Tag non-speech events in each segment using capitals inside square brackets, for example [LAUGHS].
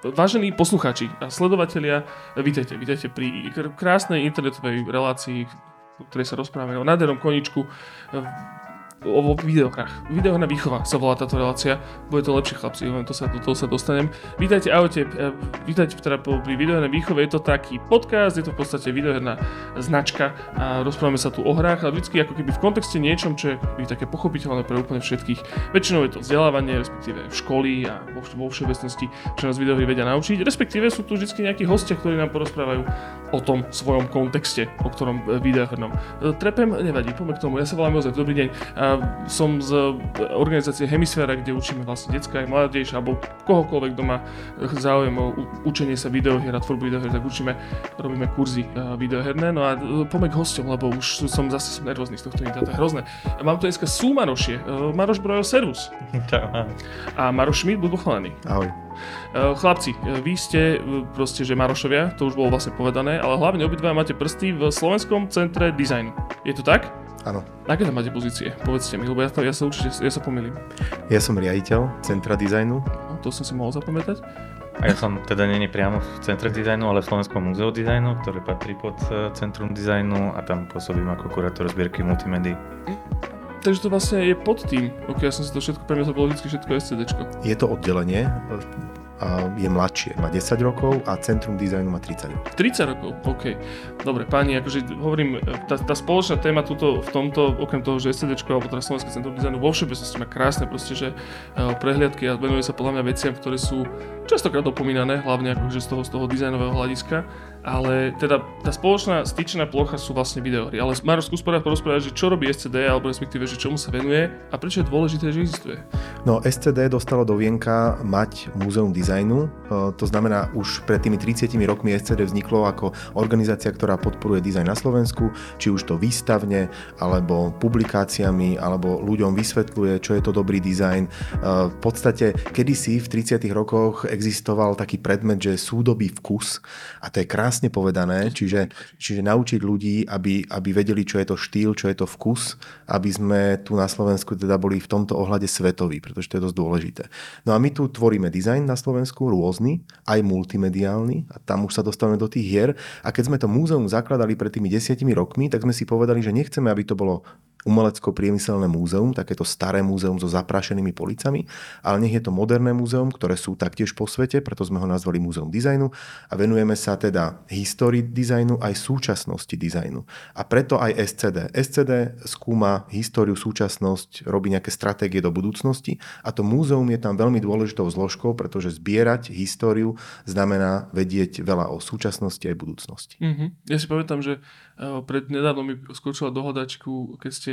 Vážení poslucháči a sledovatelia, vítajte, vítajte pri krásnej internetovej relácii, v ktorej sa rozprávame o nádhernom koničku o videohrách. Videohrá výchova sa volá táto relácia. Bude to lepšie chlapci, len to sa, do toho sa dostanem. Vítajte, ahojte, e, vítajte teda pri videohernej výchove. Je to taký podcast, je to v podstate videoherná značka a rozprávame sa tu o hrách, ale vždy ako keby v kontexte niečom, čo je také pochopiteľné pre úplne všetkých. Väčšinou je to vzdelávanie, respektíve školy a vo, vo všeobecnosti, čo nás videohry vedia naučiť. Respektíve sú tu vždy nejakí hostia, ktorí nám porozprávajú o tom svojom kontexte, o ktorom e, videohrnom. E, trepem, nevadí, poďme k tomu. Ja sa volám Jozef, dobrý deň som z organizácie Hemisféra, kde učíme vlastne detská aj mládež, alebo kohokoľvek, kto má záujem o učenie sa videohier a tvorbu videohier, tak učíme, robíme kurzy videoherné. No a e, poďme k hostom, lebo už som zase som nervózny z tohto to je hrozné. Mám tu dneska sú Marošie. E, Maroš Brojo, servus. [LAUGHS] A Maroš Schmidt, buď pochválený. Ahoj. E, chlapci, vy ste proste, že Marošovia, to už bolo vlastne povedané, ale hlavne obidva máte prsty v Slovenskom centre dizajnu. Je to tak? Áno. Aké tam máte pozície? Povedzte mi, lebo ja, to, ja sa určite ja sa pomýlim. Ja som riaditeľ Centra dizajnu. No, to som si mohol zapamätať. A ja som teda není priamo v Centre dizajnu, ale v Slovenskom múzeu dizajnu, ktoré patrí pod e, Centrum dizajnu a tam pôsobím ako kurátor zbierky multimédií. Takže to vlastne je pod tým. Ok, ja som si to všetko, pre mňa to bolo vždy všetko SCDčko. Je to oddelenie, je mladšie, má 10 rokov a Centrum dizajnu má 30 rokov. 30 rokov, OK. Dobre, páni, akože hovorím, tá, tá spoločná téma tuto, v tomto, okrem toho, že SCD alebo teda Slovenské centrum dizajnu vo všeobecnosti má krásne proste, že uh, prehliadky a venuje sa podľa mňa veciam, ktoré sú častokrát opomínané, hlavne akože z toho, z toho dizajnového hľadiska ale teda tá spoločná styčná plocha sú vlastne videohry. Ale Maro, skús porozprávať, že čo robí SCD, alebo respektíve, že čomu sa venuje a prečo je dôležité, že existuje? No, SCD dostalo do vienka mať múzeum dizajnu, e, to znamená už pred tými 30 rokmi SCD vzniklo ako organizácia, ktorá podporuje dizajn na Slovensku, či už to výstavne, alebo publikáciami, alebo ľuďom vysvetľuje, čo je to dobrý dizajn. E, v podstate kedysi v 30 rokoch existoval taký predmet, že súdobý vkus a to je krásne krásne povedané, čiže, čiže naučiť ľudí, aby, aby vedeli, čo je to štýl, čo je to vkus, aby sme tu na Slovensku teda boli v tomto ohľade svetoví, pretože to je dosť dôležité. No a my tu tvoríme dizajn na Slovensku, rôzny, aj multimediálny, a tam už sa dostávame do tých hier. A keď sme to múzeum zakladali pred tými desiatimi rokmi, tak sme si povedali, že nechceme, aby to bolo umelecko-priemyselné múzeum, takéto staré múzeum so zaprašenými policami, ale nech je to moderné múzeum, ktoré sú taktiež po svete, preto sme ho nazvali Múzeum dizajnu a venujeme sa teda histórii dizajnu aj súčasnosti dizajnu. A preto aj SCD. SCD skúma históriu, súčasnosť, robí nejaké stratégie do budúcnosti a to múzeum je tam veľmi dôležitou zložkou, pretože zbierať históriu znamená vedieť veľa o súčasnosti aj budúcnosti. Mm-hmm. Ja si pamätám, že pred nedávno mi skočila do hľadačku, keď ste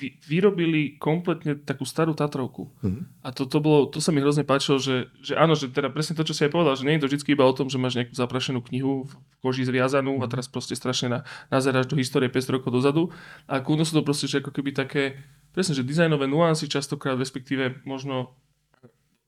vy, vyrobili kompletne takú starú Tatrovku. Mm-hmm. A to, to, bolo, to sa mi hrozne páčilo, že, že áno, že teda presne to, čo si aj povedal, že nie je to vždy iba o tom, že máš nejakú zaprašenú knihu v koži zviazanú mm-hmm. a teraz proste strašne na, nazeráš do histórie 5 rokov dozadu. A kúno sú to proste že ako keby také, presne, že dizajnové nuancy častokrát, respektíve možno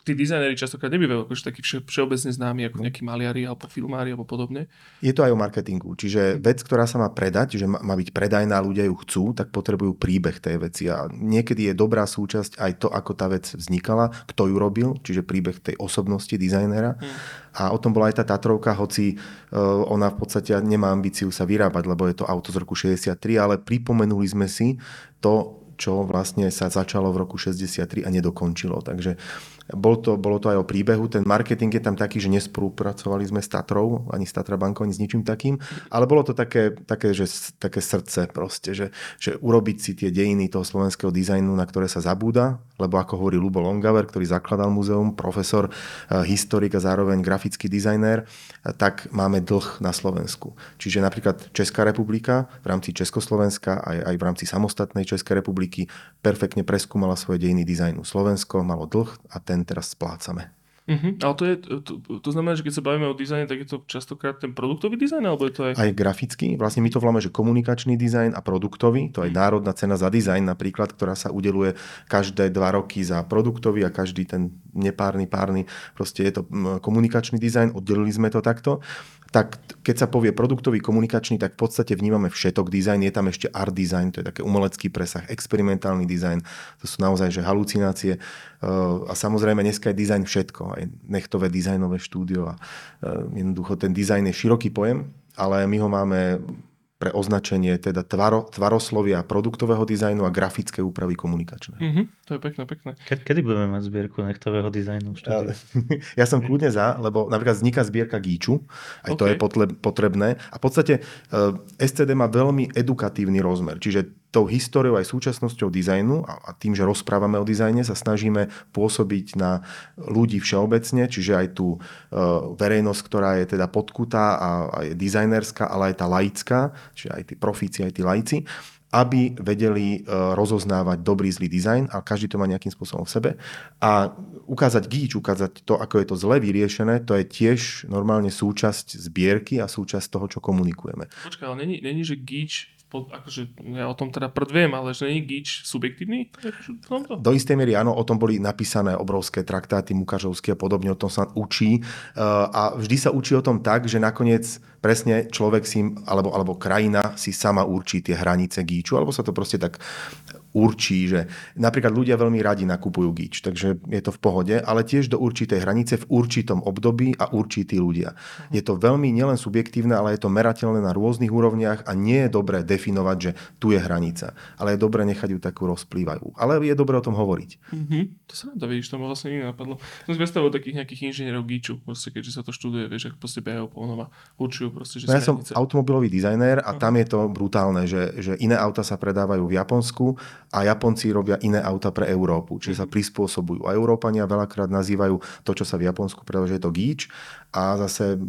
tí dizajneri častokrát nebývajú akože takí vše, všeobecne známi ako nejakí maliari alebo filmári alebo podobne. Je to aj o marketingu. Čiže vec, ktorá sa má predať, že má byť predajná, ľudia ju chcú, tak potrebujú príbeh tej veci. A niekedy je dobrá súčasť aj to, ako tá vec vznikala, kto ju robil, čiže príbeh tej osobnosti dizajnera. Hmm. A o tom bola aj tá Tatrovka, hoci uh, ona v podstate nemá ambíciu sa vyrábať, lebo je to auto z roku 63, ale pripomenuli sme si to, čo vlastne sa začalo v roku 63 a nedokončilo. Takže bol to, bolo to aj o príbehu. Ten marketing je tam taký, že nespolupracovali sme s Tatrou, ani s Tatra bankou, ani s ničím takým, ale bolo to také, také, že, také srdce proste, že, že urobiť si tie dejiny toho slovenského dizajnu, na ktoré sa zabúda, lebo ako hovorí Lubo Longaver, ktorý zakladal muzeum, profesor, eh, historik a zároveň grafický dizajner, tak máme dlh na Slovensku. Čiže napríklad Česká republika v rámci Československa aj, aj v rámci samostatnej Českej republiky perfektne preskúmala svoje dejiny dizajnu. Slovensko malo dlh a ten teraz splácame. Uh-huh. Ale to, je, to, to znamená, že keď sa bavíme o dizajne, tak je to častokrát ten produktový dizajn, alebo je to aj... Aj grafický. Vlastne my to voláme, že komunikačný dizajn a produktový. To je uh-huh. národná cena za dizajn napríklad, ktorá sa udeluje každé dva roky za produktový a každý ten nepárny, párny. Proste je to komunikačný dizajn, oddelili sme to takto tak keď sa povie produktový komunikačný, tak v podstate vnímame všetok dizajn. Je tam ešte art design, to je také umelecký presah, experimentálny dizajn, to sú naozaj že halucinácie. Eh, a samozrejme dneska je dizajn všetko. Aj aj nechtové dizajnové štúdio a jednoducho ten dizajn je široký pojem, ale my ho máme pre označenie teda tvaro, tvaroslovia produktového dizajnu a grafické úpravy komunikačné. Mm-hmm, to je pekné, pekné. Ke, kedy budeme mať zbierku nechtového dizajnu? Ja, [LAUGHS] ja som kľudne za, lebo napríklad vzniká zbierka Gíču, aj okay. to je potrebné. A v podstate uh, eh, SCD má veľmi edukatívny rozmer, čiže tou históriou aj súčasnosťou dizajnu a tým, že rozprávame o dizajne, sa snažíme pôsobiť na ľudí všeobecne, čiže aj tú e, verejnosť, ktorá je teda podkutá a, je dizajnerská, ale aj tá laická, čiže aj tí profíci, aj tí laici, aby vedeli e, rozoznávať dobrý, zlý dizajn a každý to má nejakým spôsobom v sebe. A ukázať gíč, ukázať to, ako je to zle vyriešené, to je tiež normálne súčasť zbierky a súčasť toho, čo komunikujeme. Počkaj, ale není, není že gíč akože ja o tom teda prvdviem, ale že nie je Gíč subjektívny? Do istej miery áno, o tom boli napísané obrovské traktáty Mukažovské a podobne, o tom sa učí. Eh, a vždy sa učí o tom tak, že nakoniec presne človek si, alebo, alebo krajina si sama určí tie hranice Gíču, alebo sa to proste tak určí, že napríklad ľudia veľmi radi nakupujú gíč, takže je to v pohode, ale tiež do určitej hranice v určitom období a určití ľudia. Je to veľmi nielen subjektívne, ale je to merateľné na rôznych úrovniach a nie je dobré definovať, že tu je hranica, ale je dobré nechať ju takú rozplývajú. Ale je dobré o tom hovoriť. Mm-hmm. To sa to vidíš, to ma vlastne iné napadlo. Som si predstavil takých nejakých inžinierov gíču, proste, keďže sa to študuje, vieš, ako proste behajú po určujú proste, že no ja som automobilový dizajner a tam je to brutálne, že, že iné auta sa predávajú v Japonsku a Japonci robia iné auta pre Európu, čiže sa mhm. prispôsobujú. A Európania veľakrát nazývajú to, čo sa v Japonsku je to gíč a zase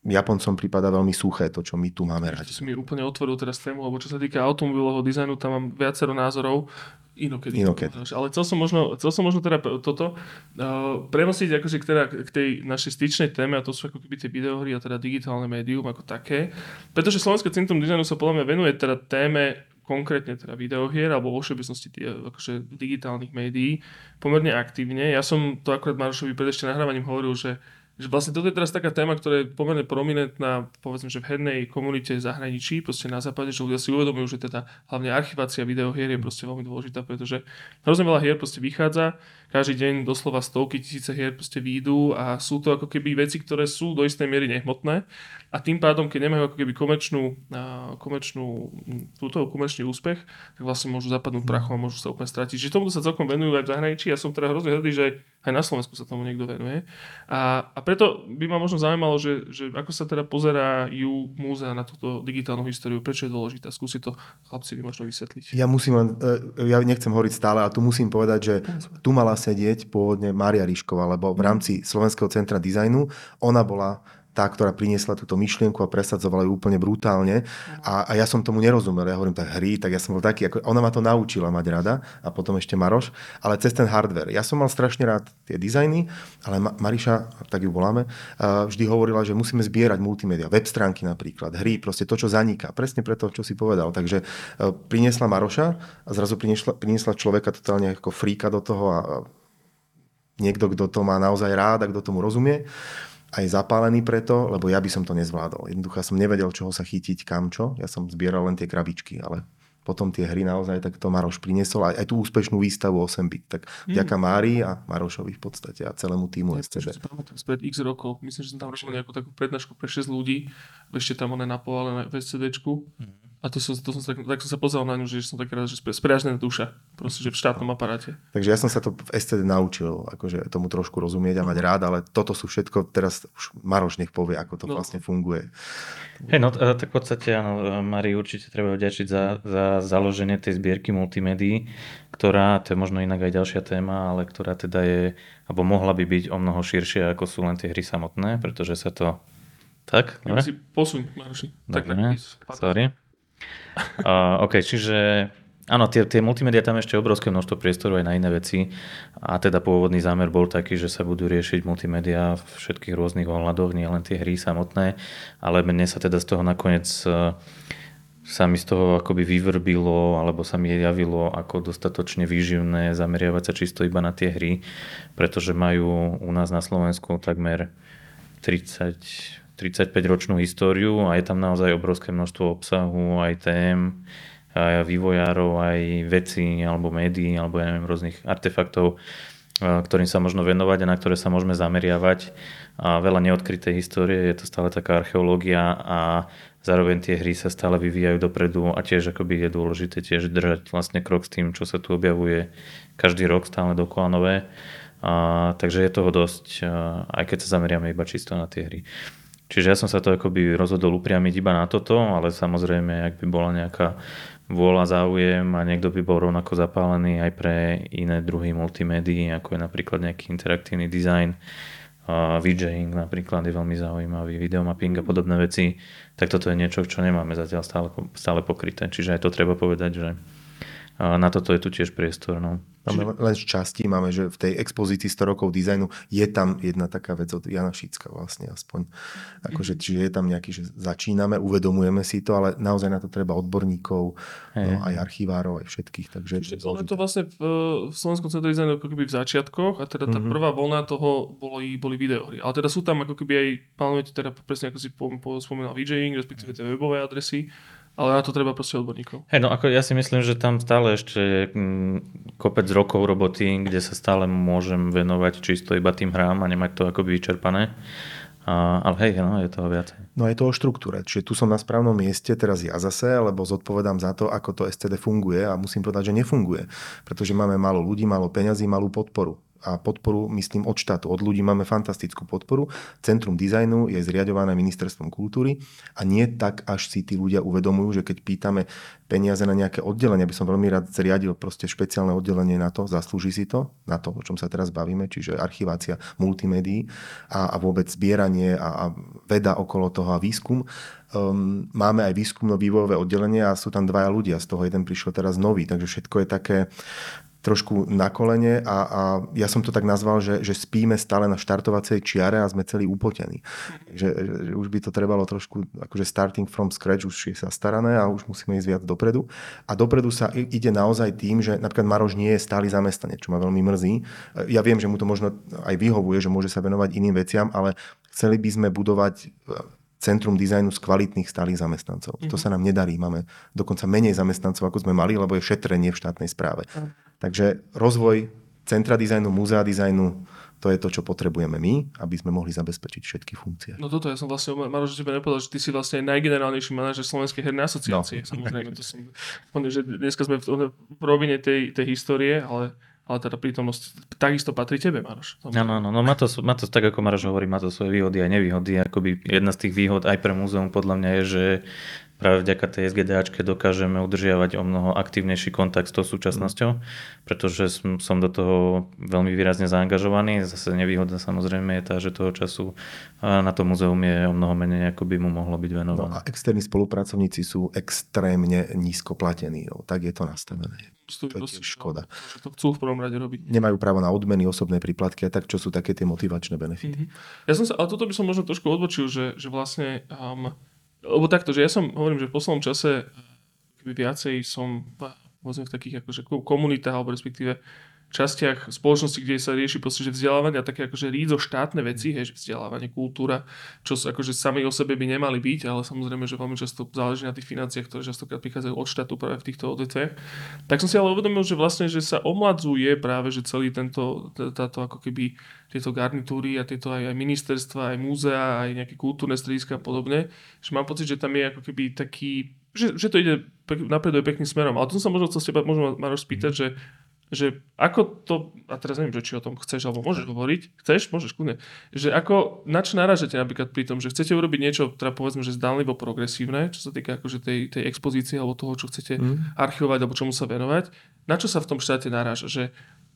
Japoncom prípada veľmi suché to, čo my tu máme radi. Si mi úplne otvoril teraz tému, lebo čo sa týka automobilového dizajnu, tam mám viacero názorov. Inokedy. Inokedy. Ale chcel som možno, chcel som možno teda toto uh, premosiť akože k, teda, k tej našej styčnej téme a to sú ako keby tie videohry a teda digitálne médium ako také. Pretože Slovenské centrum dizajnu sa podľa mňa venuje teda téme konkrétne teda videohier alebo vo všeobecnosti akože digitálnych médií pomerne aktívne. Ja som to akorát Marošovi pred ešte nahrávaním hovoril, že že vlastne toto je teraz taká téma, ktorá je pomerne prominentná, povedzme, že v hernej komunite v zahraničí, proste na západe, že ľudia si uvedomujú, že teda hlavne archivácia videohier je proste veľmi dôležitá, pretože hrozne veľa hier proste vychádza, každý deň doslova stovky tisíce hier proste výjdu a sú to ako keby veci, ktoré sú do istej miery nehmotné a tým pádom, keď nemajú ako keby komerčnú, komerčnú túto komerčný úspech, tak vlastne môžu zapadnúť prachom a môžu sa úplne stratiť. Čiže tomu sa celkom venujú aj v zahraničí. Ja som teda hrozne hrdý, že aj na Slovensku sa tomu niekto venuje. A, a preto by ma možno zaujímalo, že, že ako sa teda pozerajú múzea na túto digitálnu históriu, prečo je dôležitá. Skúsi to chlapci by možno vysvetliť. Ja musím e, ja nechcem hovoriť stále, ale tu musím povedať, že tu mala sedieť pôvodne Mária Ríšková, lebo v rámci Slovenského centra dizajnu ona bola tá, ktorá priniesla túto myšlienku a presadzovala ju úplne brutálne. A, a ja som tomu nerozumel. Ja hovorím tak hry, tak ja som bol taký, ako, ona ma to naučila mať rada a potom ešte Maroš, ale cez ten hardware. Ja som mal strašne rád tie dizajny, ale Ma- Mariša, tak ju voláme, uh, vždy hovorila, že musíme zbierať multimédia, web stránky napríklad, hry, proste to, čo zaniká. Presne preto, čo si povedal. Takže uh, priniesla Maroša a zrazu priniesla, priniesla človeka totálne ako fríka do toho a, a niekto, kto to má naozaj rád a kto tomu rozumie aj zapálený preto, lebo ja by som to nezvládol. Jednoducho som nevedel, čoho sa chytiť, kam čo. Ja som zbieral len tie krabičky, ale potom tie hry naozaj, tak to Maroš priniesol aj, aj tú úspešnú výstavu 8 bit. Tak mm. ďaká Mári a Marošovi v podstate a celému týmu ja, SCD. Spred x rokov, myslím, že som tam robil nejakú takú prednášku pre 6 ľudí, ešte tam one napovalené v SCDčku. Mm a to som, to som tak, tak som sa pozrel na ňu, že som tak rád, že spriažnená duša. Proste, že v štátnom aparáte. Takže ja som sa to v STD naučil, akože tomu trošku rozumieť a mať rád, ale toto sú všetko, teraz už Maroš nech povie, ako to no. vlastne funguje. Hej, no tak v podstate áno, Mari určite treba vďačiť za, za založenie tej zbierky multimédií, ktorá, to je možno inak aj ďalšia téma, ale ktorá teda je, alebo mohla by byť o mnoho širšia, ako sú len tie hry samotné, pretože sa to tak? Ja si posuň, Maroši. Tak, sorry. Uh, OK, čiže áno, tie, tie multimédia tam ešte obrovské množstvo priestoru aj na iné veci. A teda pôvodný zámer bol taký, že sa budú riešiť multimédia v všetkých rôznych ohľadoch, nie len tie hry samotné, ale mne sa teda z toho nakoniec uh, sa mi z toho akoby vyvrbilo, alebo sa mi javilo ako dostatočne výživné zameriavať sa čisto iba na tie hry, pretože majú u nás na Slovensku takmer 30 35-ročnú históriu a je tam naozaj obrovské množstvo obsahu, aj tém, aj vývojárov, aj veci, alebo médií, alebo ja neviem, rôznych artefaktov, ktorým sa možno venovať a na ktoré sa môžeme zameriavať. A veľa neodkrytej histórie, je to stále taká archeológia a zároveň tie hry sa stále vyvíjajú dopredu a tiež akoby je dôležité tiež držať vlastne krok s tým, čo sa tu objavuje každý rok stále dokola nové. A, takže je toho dosť, aj keď sa zameriame iba čisto na tie hry. Čiže ja som sa to akoby rozhodol upriamiť iba na toto, ale samozrejme, ak by bola nejaká vôľa, záujem a niekto by bol rovnako zapálený aj pre iné druhy multimédií, ako je napríklad nejaký interaktívny dizajn, VJing napríklad je veľmi zaujímavý, videomapping a podobné veci, tak toto je niečo, čo nemáme zatiaľ stále, stále pokryté. Čiže aj to treba povedať, že na toto je tu tiež priestor. No. Máme len z časti, máme, že v tej expozícii 100 rokov dizajnu je tam jedna taká vec od Jana Šicka vlastne aspoň. Akože, čiže je tam nejaký, že začíname, uvedomujeme si to, ale naozaj na to treba odborníkov, hey. no, aj archivárov, aj všetkých. Takže čiže je to vlastne v, v Slovenskom centre dizajnu ako keby v začiatkoch a teda tá mm-hmm. prvá vlna toho boli, boli videohry. Ale teda sú tam ako keby aj, plánujete teda presne ako si spomínal VJing, respektíve tie webové adresy, ale na to treba proste odborníkov. Hey, no ako ja si myslím, že tam stále ešte m, mm, kopec rokov roboty, kde sa stále môžem venovať čisto iba tým hrám a nemať to akoby vyčerpané. A, ale hej, no, je toho viacej. No je to o štruktúre. Čiže tu som na správnom mieste teraz ja zase, lebo zodpovedám za to, ako to SCD funguje a musím povedať, že nefunguje. Pretože máme málo ľudí, málo peňazí, malú podporu a podporu, myslím, od štátu, od ľudí máme fantastickú podporu. Centrum dizajnu je zriadované ministerstvom kultúry a nie tak, až si tí ľudia uvedomujú, že keď pýtame peniaze na nejaké oddelenie, by som veľmi rád zriadil proste špeciálne oddelenie na to, zaslúži si to, na to, o čom sa teraz bavíme, čiže archivácia multimédií a, a vôbec zbieranie a, a veda okolo toho a výskum. Um, máme aj výskumno-vývojové oddelenie a sú tam dvaja ľudia, z toho jeden prišiel teraz nový, takže všetko je také trošku na kolene a, a ja som to tak nazval, že, že spíme stále na štartovacej čiare a sme celí upotení. Že, že, už by to trebalo trošku, akože starting from scratch už je zastarané a už musíme ísť viac dopredu. A dopredu sa ide naozaj tým, že napríklad Maroš nie je stály zamestnanec, čo ma veľmi mrzí. Ja viem, že mu to možno aj vyhovuje, že môže sa venovať iným veciam, ale chceli by sme budovať centrum dizajnu z kvalitných stálych zamestnancov. Mm-hmm. To mhm. sa nám nedarí. Máme dokonca menej zamestnancov, ako sme mali, lebo je šetrenie v štátnej správe. Mm. Takže rozvoj centra dizajnu, múzea dizajnu, to je to, čo potrebujeme my, aby sme mohli zabezpečiť všetky funkcie. No toto ja som vlastne, Maroš, že tebe nepovedal, že ty si vlastne najgenerálnejší manažer Slovenskej hernej asociácie. No. Samozrejme, to som, že dneska sme v, v rovine tej, tej histórie, ale ale teda prítomnosť takisto patrí tebe, Maroš. Áno, áno, no má to, má to tak, ako Maroš hovorí, má to svoje výhody a nevýhody. Akoby jedna z tých výhod aj pre múzeum podľa mňa je, že práve vďaka tej SGDAčke dokážeme udržiavať o mnoho aktívnejší kontakt s tou súčasnosťou, pretože som, som do toho veľmi výrazne zaangažovaný. Zase nevýhoda samozrejme je tá, že toho času na to muzeum je o mnoho menej, ako by mu mohlo byť venované. No a externí spolupracovníci sú extrémne nízko platení. No, tak je to nastavené. To je škoda. To chcú v prvom rade robiť. Nemajú právo na odmeny, osobné príplatky a tak, čo sú také tie motivačné benefity. Mm-hmm. Ja som sa, ale toto by som možno trošku odbočil, že, že vlastne um, lebo takto, že ja som, hovorím, že v poslednom čase keby viacej som povedzme v takých akože komunitách, alebo respektíve častiach spoločnosti, kde sa rieši proste, že vzdelávanie a také akože rídzo štátne veci, hej, že vzdelávanie, kultúra, čo akože sami o sebe by nemali byť, ale samozrejme, že veľmi často záleží na tých financiách, ktoré častokrát prichádzajú od štátu práve v týchto odvetviach. Tak som si ale uvedomil, že vlastne, že sa omladzuje práve, že celý tento, táto ako keby tieto garnitúry a tieto aj, aj ministerstva, aj múzea, aj nejaké kultúrne strediska a podobne, že mám pocit, že tam je ako keby taký že, že to ide napreduje pekným smerom. Ale to som sa možno chcel s teba možno Maroš spýtať, že že ako to, a teraz neviem, že či o tom chceš alebo môžeš hovoriť, chceš, môžeš, kľudne, že ako, na čo naražete napríklad pri tom, že chcete urobiť niečo, teda povedzme, že zdánlivo progresívne, čo sa týka akože tej, tej expozície alebo toho, čo chcete mm. archivovať alebo čomu sa venovať, na čo sa v tom štáte naráža, že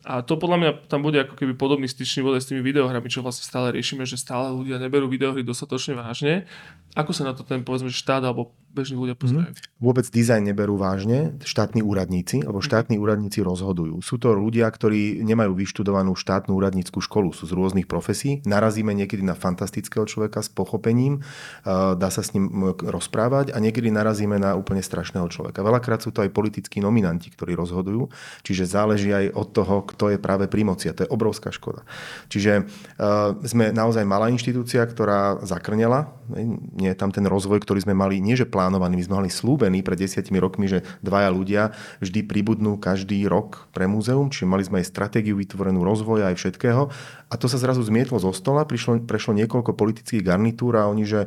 a to podľa mňa tam bude ako keby podobný styčný bod s tými videohrami, čo vlastne stále riešime, že stále ľudia neberú videohry dostatočne vážne. Ako sa na to ten povedzme štát alebo bežní ľudia pozerajú. Mm. Vôbec dizajn neberú vážne štátni úradníci, lebo mhm. štátni úradníci rozhodujú. Sú to ľudia, ktorí nemajú vyštudovanú štátnu úradníckú školu, sú z rôznych profesí. Narazíme niekedy na fantastického človeka s pochopením, dá sa s ním rozprávať a niekedy narazíme na úplne strašného človeka. Veľakrát sú to aj politickí nominanti, ktorí rozhodujú, čiže záleží aj od toho, kto je práve pri moci a to je obrovská škoda. Čiže uh, sme naozaj malá inštitúcia, ktorá zakrnela, nie je tam ten rozvoj, ktorý sme mali, nie že plán plánovaný. My sme mali slúbený pred desiatimi rokmi, že dvaja ľudia vždy pribudnú každý rok pre múzeum, čiže mali sme aj stratégiu vytvorenú rozvoja aj všetkého. A to sa zrazu zmietlo zo stola, prišlo, prešlo niekoľko politických garnitúr a oni, že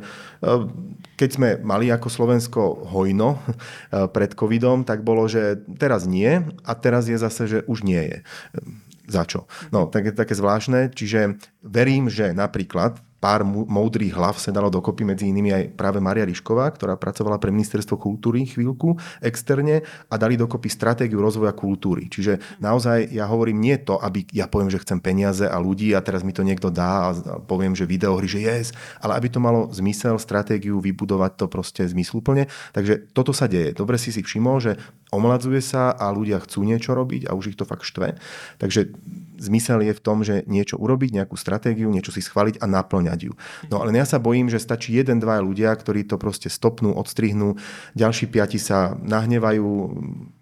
keď sme mali ako Slovensko hojno [LAUGHS] pred covidom, tak bolo, že teraz nie a teraz je zase, že už nie je za čo. No, tak je také zvláštne, čiže verím, že napríklad pár moudrých hlav sa dalo dokopy, medzi inými aj práve Maria Rišková, ktorá pracovala pre Ministerstvo kultúry chvíľku externe a dali dokopy stratégiu rozvoja kultúry. Čiže naozaj ja hovorím nie to, aby ja poviem, že chcem peniaze a ľudí a teraz mi to niekto dá a poviem, že videohry, že yes, ale aby to malo zmysel, stratégiu, vybudovať to proste zmysluplne. Takže toto sa deje. Dobre si si všimol, že omladzuje sa a ľudia chcú niečo robiť a už ich to fakt štve. Takže zmysel je v tom, že niečo urobiť, nejakú stratégiu, niečo si schváliť a naplňať ju. No ale ja sa bojím, že stačí jeden, dva ľudia, ktorí to proste stopnú, odstrihnú, ďalší piati sa nahnevajú,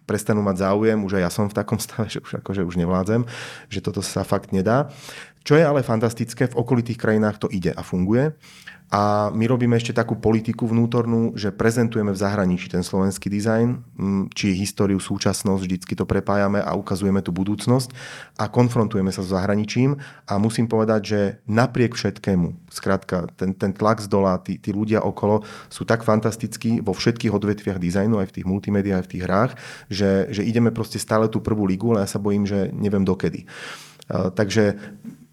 prestanú mať záujem, už aj ja som v takom [LAUGHS] stave, že už, akože už nevládzem, že toto sa fakt nedá. Čo je ale fantastické, v okolitých krajinách to ide a funguje. A my robíme ešte takú politiku vnútornú, že prezentujeme v zahraničí ten slovenský dizajn, či históriu, súčasnosť, vždycky to prepájame a ukazujeme tú budúcnosť a konfrontujeme sa s zahraničím a musím povedať, že napriek všetkému, skrátka, ten, ten tlak z dola, tí, tí ľudia okolo sú tak fantastickí vo všetkých odvetviach dizajnu, aj v tých multimédiách, aj v tých hrách, že, že ideme proste stále tú prvú ligu, ale ja sa bojím, že neviem dokedy. Takže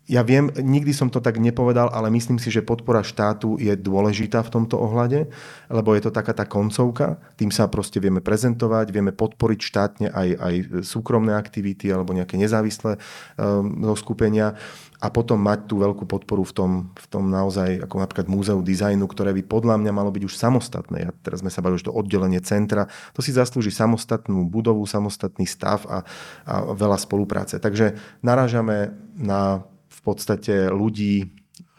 ja viem, nikdy som to tak nepovedal, ale myslím si, že podpora štátu je dôležitá v tomto ohľade, lebo je to taká tá koncovka. Tým sa proste vieme prezentovať, vieme podporiť štátne aj, aj súkromné aktivity alebo nejaké nezávislé um, skupenia a potom mať tú veľkú podporu v tom, v tom naozaj, ako napríklad múzeu dizajnu, ktoré by podľa mňa malo byť už samostatné. Ja teraz sme sa bavili, že to oddelenie centra, to si zaslúži samostatnú budovu, samostatný stav a, a veľa spolupráce. Takže narážame na podstate ľudí,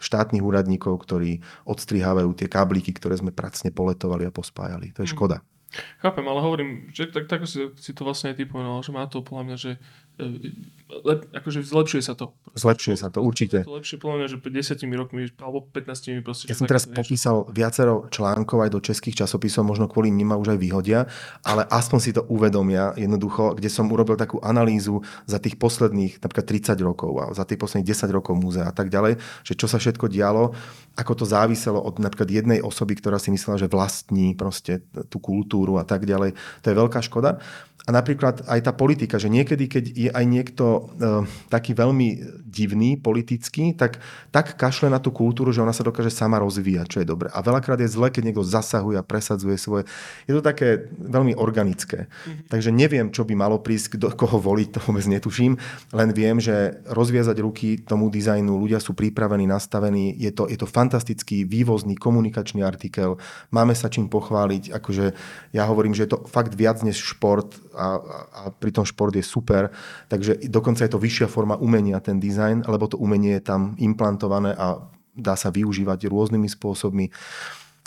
štátnych úradníkov, ktorí odstrihávajú tie kábliky, ktoré sme pracne poletovali a pospájali. To je mhm. škoda. Chápem, ale hovorím, že tak, tak si, si to vlastne aj ty povedal, že má to podľa mňa, že lep, akože zlepšuje sa to. Zlepšuje sa to, určite. To lepšie podľa mňa, že 10 rokmi alebo 15 proste. Ja som teraz popísal viacero článkov aj do českých časopisov, možno kvôli nim ma už aj vyhodia, ale aspoň si to uvedomia jednoducho, kde som urobil takú analýzu za tých posledných napríklad 30 rokov a za tých posledných 10 rokov múzea a tak ďalej, že čo sa všetko dialo, ako to záviselo od napríklad jednej osoby, ktorá si myslela, že vlastní proste tú kultúru a tak ďalej. To je veľká škoda. A napríklad aj tá politika, že niekedy, keď je aj niekto e, taký veľmi divný politický, tak tak kašle na tú kultúru, že ona sa dokáže sama rozvíjať, čo je dobre. A veľakrát je zle, keď niekto zasahuje a presadzuje svoje. Je to také veľmi organické. Mm-hmm. Takže neviem, čo by malo prísť, kdo, koho voliť, to vôbec netuším. Len viem, že rozviazať ruky tomu dizajnu, ľudia sú pripravení, nastavení. Je to, je to fantastický vývozný komunikačný artikel. Máme sa čím pochváliť. Akože ja hovorím, že je to fakt viac než šport a, a pritom šport je super. Takže dokonca je to vyššia forma umenia, ten dizajn, lebo to umenie je tam implantované a dá sa využívať rôznymi spôsobmi.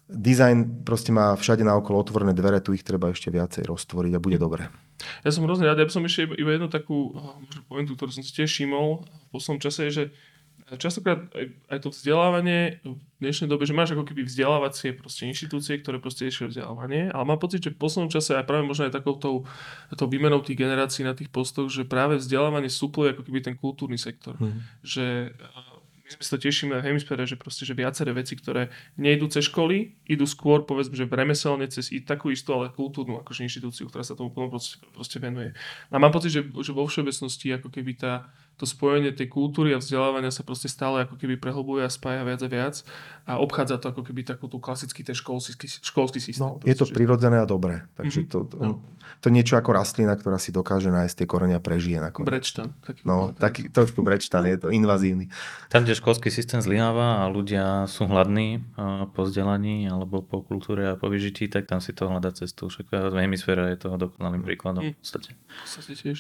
Dizajn proste má všade naokolo otvorené dvere, tu ich treba ešte viacej roztvoriť a bude dobre. Ja som hrozne rád, ja by som ešte iba jednu takú možno pointu, ktorú som si tiež všimol v poslednom čase, je, že častokrát aj, aj to vzdelávanie v dnešnej dobe, že máš ako keby vzdelávacie proste inštitúcie, ktoré proste riešia vzdelávanie, ale mám pocit, že v poslednom čase aj práve možno aj takouto tou výmenou tých generácií na tých postoch, že práve vzdelávanie supluje ako keby ten kultúrny sektor. Mm. Že my sme sa tešíme v hemisfére, že proste, že viaceré veci, ktoré nejdú cez školy, idú skôr, povedzme, že v remeselne cez i takú istú, ale kultúrnu akože inštitúciu, ktorá sa tomu plno proste, proste venuje. A mám pocit, že, že vo všeobecnosti ako keby tá, to spojenie tej kultúry a vzdelávania sa proste stále ako keby prehlbuje a spája viac a viac a obchádza to ako keby takú tú klasický ten školský, školský systém. No, proste, je to že... prirodzené a dobré. Takže mm-hmm. to, to, no. to niečo ako rastlina, ktorá si dokáže nájsť tie korenia a prežije nakoniec. Brečtan. Taký, no, taký, trošku brečtan, je to invazívny. Tam, kde školský systém zlyháva a ľudia sú hladní po vzdelaní alebo po kultúre a po vyžití, tak tam si to hľadá cestu. Však v hemisfére je toho dokonalým príkladom mm. v podstate. V podstate tiež.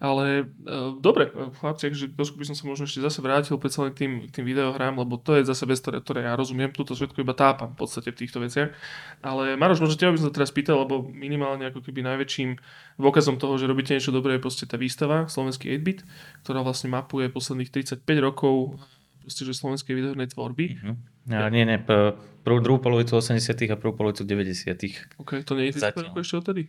Ale uh, dobre, chlapci, že trošku by som sa možno ešte zase vrátil predsa len tým, tým videohrám, lebo to je zase vec, ktoré, ktoré ja rozumiem, túto všetko iba tápam v podstate v týchto veciach. Ale Maroš, možno teba by som sa teraz pýtal, lebo minimálne ako keby najväčším dôkazom toho, že robíte niečo dobré je proste tá výstava Slovenský 8-bit, ktorá vlastne mapuje posledných 35 rokov proste, že slovenskej videohernej tvorby. Uh-huh A, nie, nie, p- prvú, druhú polovicu 80 a prvú polovicu 90 OK, to nie je Zatiaľ. Zatiaľ. ešte odtedy?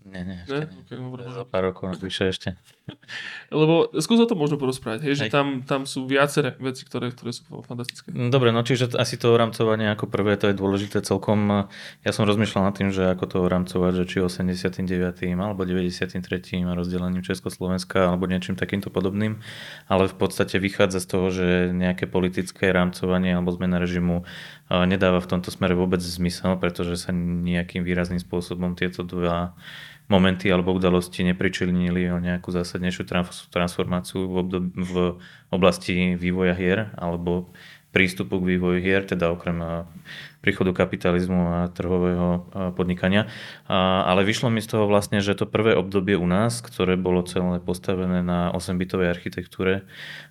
Nie, nie, Ne? ešte nie. Okay, dobre, Za pár rokov navyše ešte. [LAUGHS] Lebo skús o tom možno porozprávať, hej, že Hej. tam, tam sú viaceré veci, ktoré, ktoré sú fantastické. No, Dobre, no čiže asi to rámcovanie ako prvé, to je dôležité celkom. Ja som rozmýšľal nad tým, že ako to rámcovať, že či 89. alebo 93. a rozdelením Československa alebo niečím takýmto podobným, ale v podstate vychádza z toho, že nejaké politické rámcovanie alebo zmena režimu eh, nedáva v tomto smere vôbec zmysel, pretože sa nejakým výrazným spôsobom tieto dva momenty alebo udalosti nepričinili o nejakú zásadnejšiu trans- transformáciu v, obdob- v oblasti vývoja hier alebo prístupu k vývoju hier, teda okrem eh, príchodu kapitalizmu a trhového eh, podnikania. A, ale vyšlo mi z toho vlastne, že to prvé obdobie u nás, ktoré bolo celé postavené na 8-bitovej architektúre,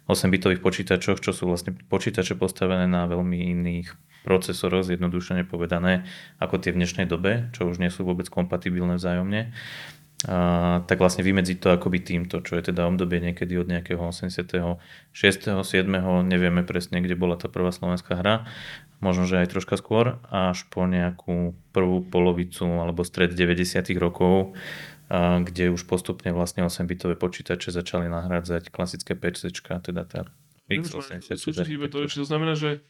8-bitových počítačoch, čo sú vlastne počítače postavené na veľmi iných procesoroch, zjednodušene povedané, ako tie v dnešnej dobe, čo už nie sú vôbec kompatibilné vzájomne. A, tak vlastne vymedziť to akoby týmto, čo je teda obdobie niekedy od nejakého 86. 7. nevieme presne, kde bola tá prvá slovenská hra, možno, že aj troška skôr, až po nejakú prvú polovicu alebo stred 90. rokov, a, kde už postupne vlastne 8-bitové počítače začali nahrádzať klasické PC, teda tá x86 Súčasť to, znamená, že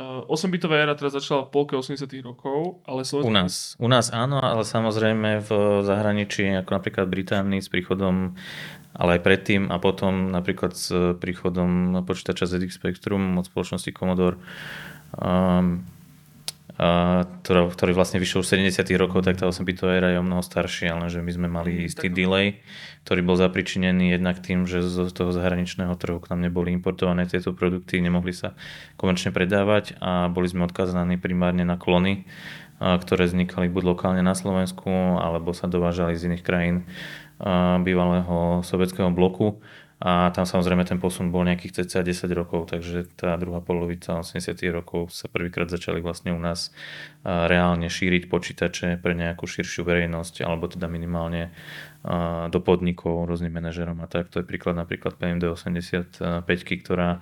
8-bitová éra teraz začala v polke 80 rokov, ale U Slovensko... nás. U nás áno, ale samozrejme v zahraničí, ako napríklad Británii s príchodom, ale aj predtým a potom napríklad s príchodom počítača ZX Spectrum od spoločnosti Commodore, um, ktorá, ktorý vlastne vyšiel už v 70 rokov, tak tá 8-bitová éra je o mnoho staršia, lenže my sme mali istý delay, ktorý bol zapričinený jednak tým, že z toho zahraničného trhu k nám neboli importované tieto produkty, nemohli sa komerčne predávať a boli sme odkazaní primárne na klony, ktoré vznikali buď lokálne na Slovensku, alebo sa dovážali z iných krajín bývalého sovietského bloku. A tam samozrejme ten posun bol nejakých cca 10 rokov, takže tá druhá polovica 80 rokov sa prvýkrát začali vlastne u nás reálne šíriť počítače pre nejakú širšiu verejnosť, alebo teda minimálne do podnikov rôznym manažerom a tak. To je príklad napríklad PMD 85, ktorá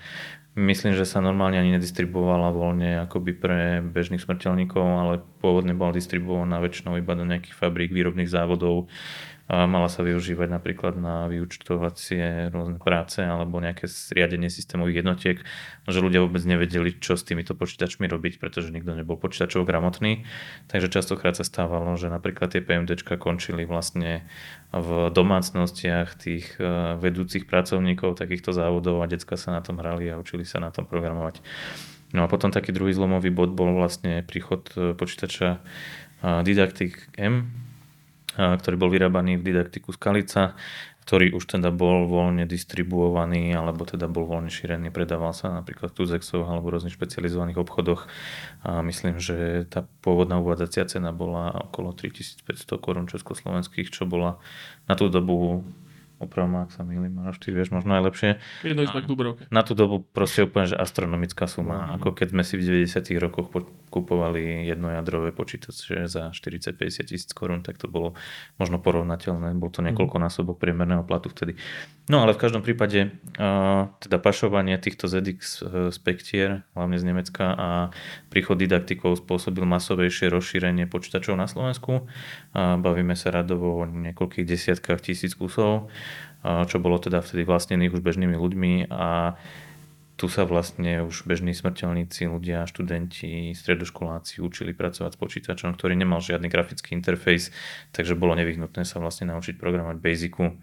myslím, že sa normálne ani nedistribuovala voľne akoby pre bežných smrteľníkov, ale pôvodne bola distribuovaná väčšinou iba do nejakých fabrík, výrobných závodov, mala sa využívať napríklad na vyučtovacie rôzne práce alebo nejaké riadenie systémových jednotiek, že ľudia vôbec nevedeli, čo s týmito počítačmi robiť, pretože nikto nebol počítačov gramotný. Takže častokrát sa stávalo, že napríklad tie PMDčka končili vlastne v domácnostiach tých eh, vedúcich pracovníkov takýchto závodov a decka sa na tom hrali a učili sa na tom programovať. No a potom taký druhý zlomový bod bol vlastne príchod eh, počítača eh, Didactic M, ktorý bol vyrábaný v didaktiku Skalica, ktorý už teda bol voľne distribuovaný alebo teda bol voľne šírený, predával sa napríklad v Tuzexoch alebo rôznych špecializovaných obchodoch a myslím, že tá pôvodná uvádzacia cena bola okolo 3500 korún československých, čo bola na tú dobu opravom, ak sa milím, až ty vieš možno najlepšie. Jedno. Na tú dobu proste úplne, že astronomická suma. Mhm. Ako keď sme si v 90 rokoch po- kupovali jednojadrové počítače za 40-50 tisíc korún, tak to bolo možno porovnateľné. Bol to niekoľko násobok priemerného platu vtedy. No ale v každom prípade teda pašovanie týchto ZX uh, spektier, hlavne z Nemecka a príchod didaktikov spôsobil masovejšie rozšírenie počítačov na Slovensku. Bavíme sa radovo o niekoľkých desiatkách tisíc kusov, čo bolo teda vtedy vlastnených už bežnými ľuďmi a tu sa vlastne už bežní smrteľníci, ľudia, študenti, stredoškoláci učili pracovať s počítačom, ktorý nemal žiadny grafický interfejs, takže bolo nevyhnutné sa vlastne naučiť programovať Basicu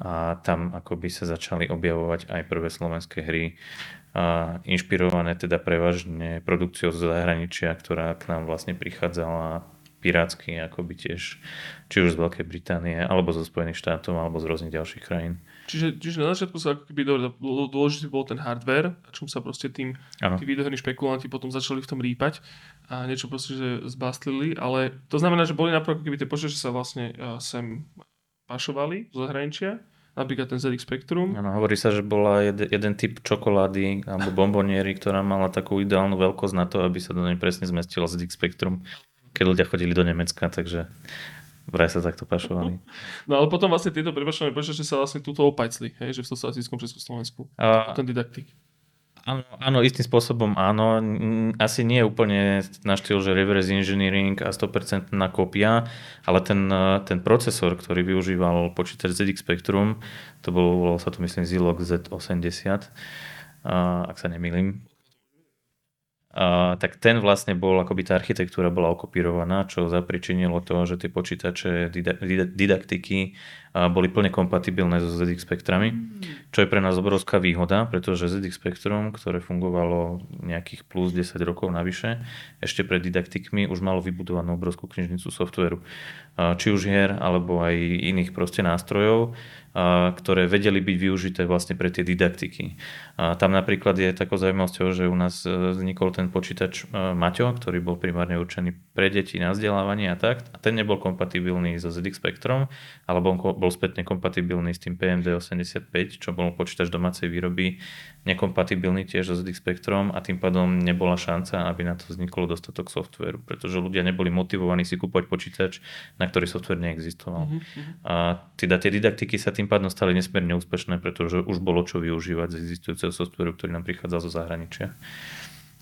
a tam akoby sa začali objavovať aj prvé slovenské hry, a inšpirované teda prevažne produkciou z zahraničia, ktorá k nám vlastne prichádzala pirátsky, akoby tiež, či už z Veľkej Británie, alebo zo Spojených štátov, alebo z rôznych ďalších krajín. Čiže, čiže na začiatku sa ako keby dobre, dô- dôležitý bol ten hardware, na čom sa proste tým Áno. tí videoherní špekulanti potom začali v tom rýpať a niečo proste, že zbastlili, ale to znamená, že boli napríklad, keby tie počítače sa vlastne uh, sem pašovali zo zahraničia, napríklad ten ZX Spectrum. Áno, hovorí sa, že bola jed, jeden typ čokolády alebo bomboniery, ktorá mala takú ideálnu veľkosť na to, aby sa do nej presne zmestilo ZX Spectrum, keď ľudia chodili do Nemecka, takže vraj sa takto pašovali. No ale potom vlastne tieto prepačované počítače sa vlastne túto opajcli, hej, že v socialistickom Československu. A, Ten didaktik. Áno, áno, istým spôsobom áno. Asi nie je úplne na štýl, že reverse engineering a 100% na kopia, ale ten, ten procesor, ktorý využíval počítač ZX Spectrum, to bol, sa to myslím Zilog Z80, ak sa nemýlim, Uh, tak ten vlastne bol, akoby tá architektúra bola okopírovaná, čo zapričinilo to, že tie počítače didaktiky boli plne kompatibilné so ZX Spectrami, čo je pre nás obrovská výhoda, pretože ZX Spectrum, ktoré fungovalo nejakých plus 10 rokov navyše, ešte pred didaktikmi už malo vybudovanú obrovskú knižnicu softveru. Či už hier, alebo aj iných proste nástrojov, ktoré vedeli byť využité vlastne pre tie didaktiky. Tam napríklad je takou zaujímavosťou, že u nás e, vznikol ten počítač e, Maťo, ktorý bol primárne určený pre deti na vzdelávanie a tak, a ten nebol kompatibilný so ZX Spectrum, alebo bol spätne kompatibilný s tým PMD85, čo bol počítač domácej výroby, nekompatibilný tiež so ZX Spectrum a tým pádom nebola šanca, aby na to vzniklo dostatok softveru, pretože ľudia neboli motivovaní si kúpať počítač, na ktorý software neexistoval. Mm-hmm. A teda tie didaktiky sa tým pádom stali nesmierne úspešné, pretože už bolo čo využívať z existujúceho softveru, ktorý nám prichádzal zo zahraničia.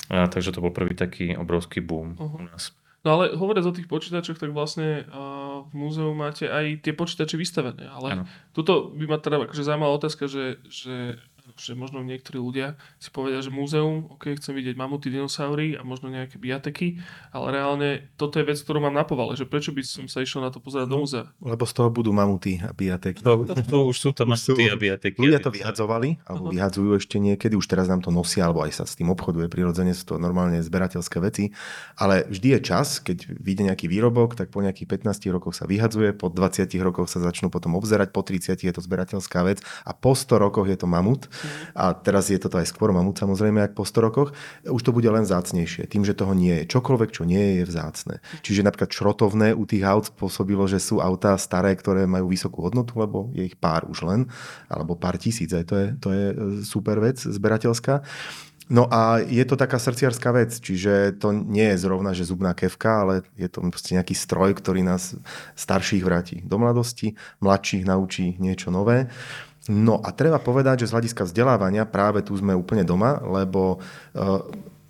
A, takže to bol prvý taký obrovský boom uh-huh. u nás. No ale hovoriac o tých počítačoch, tak vlastne uh, v múzeu máte aj tie počítače vystavené. Ale ano. tuto by ma teda akože zaujímavá otázka, že, že že možno niektorí ľudia si povedia, že múzeum, ok, chcem vidieť mamuty, dinosaury a možno nejaké biateky, ale reálne toto je vec, ktorú mám na povale, že prečo by som sa išiel na to pozerať no, do múzea. Lebo z toho budú mamuty a biateky. To, to, to už sú to mamuty a biateky. Ľudia to vyhadzovali, alebo uh-huh. vyhadzujú ešte niekedy, už teraz nám to nosia, alebo aj sa s tým obchoduje, prirodzene sú to normálne zberateľské veci, ale vždy je čas, keď vyjde nejaký výrobok, tak po nejakých 15 rokoch sa vyhadzuje, po 20 rokoch sa začnú potom obzerať, po 30 je to zberateľská vec a po 100 rokoch je to mamut a teraz je toto aj skôr mamut samozrejme, ak po 100 rokoch, už to bude len zácnejšie, tým, že toho nie je. Čokoľvek, čo nie je, je vzácne. Čiže napríklad šrotovné u tých aut spôsobilo, že sú autá staré, ktoré majú vysokú hodnotu, lebo je ich pár už len, alebo pár tisíc, aj to je, to je e, super vec zberateľská. No a je to taká srdciarská vec, čiže to nie je zrovna, že zubná kevka, ale je to proste nejaký stroj, ktorý nás starších vráti do mladosti, mladších naučí niečo nové. No a treba povedať, že z hľadiska vzdelávania práve tu sme úplne doma, lebo uh,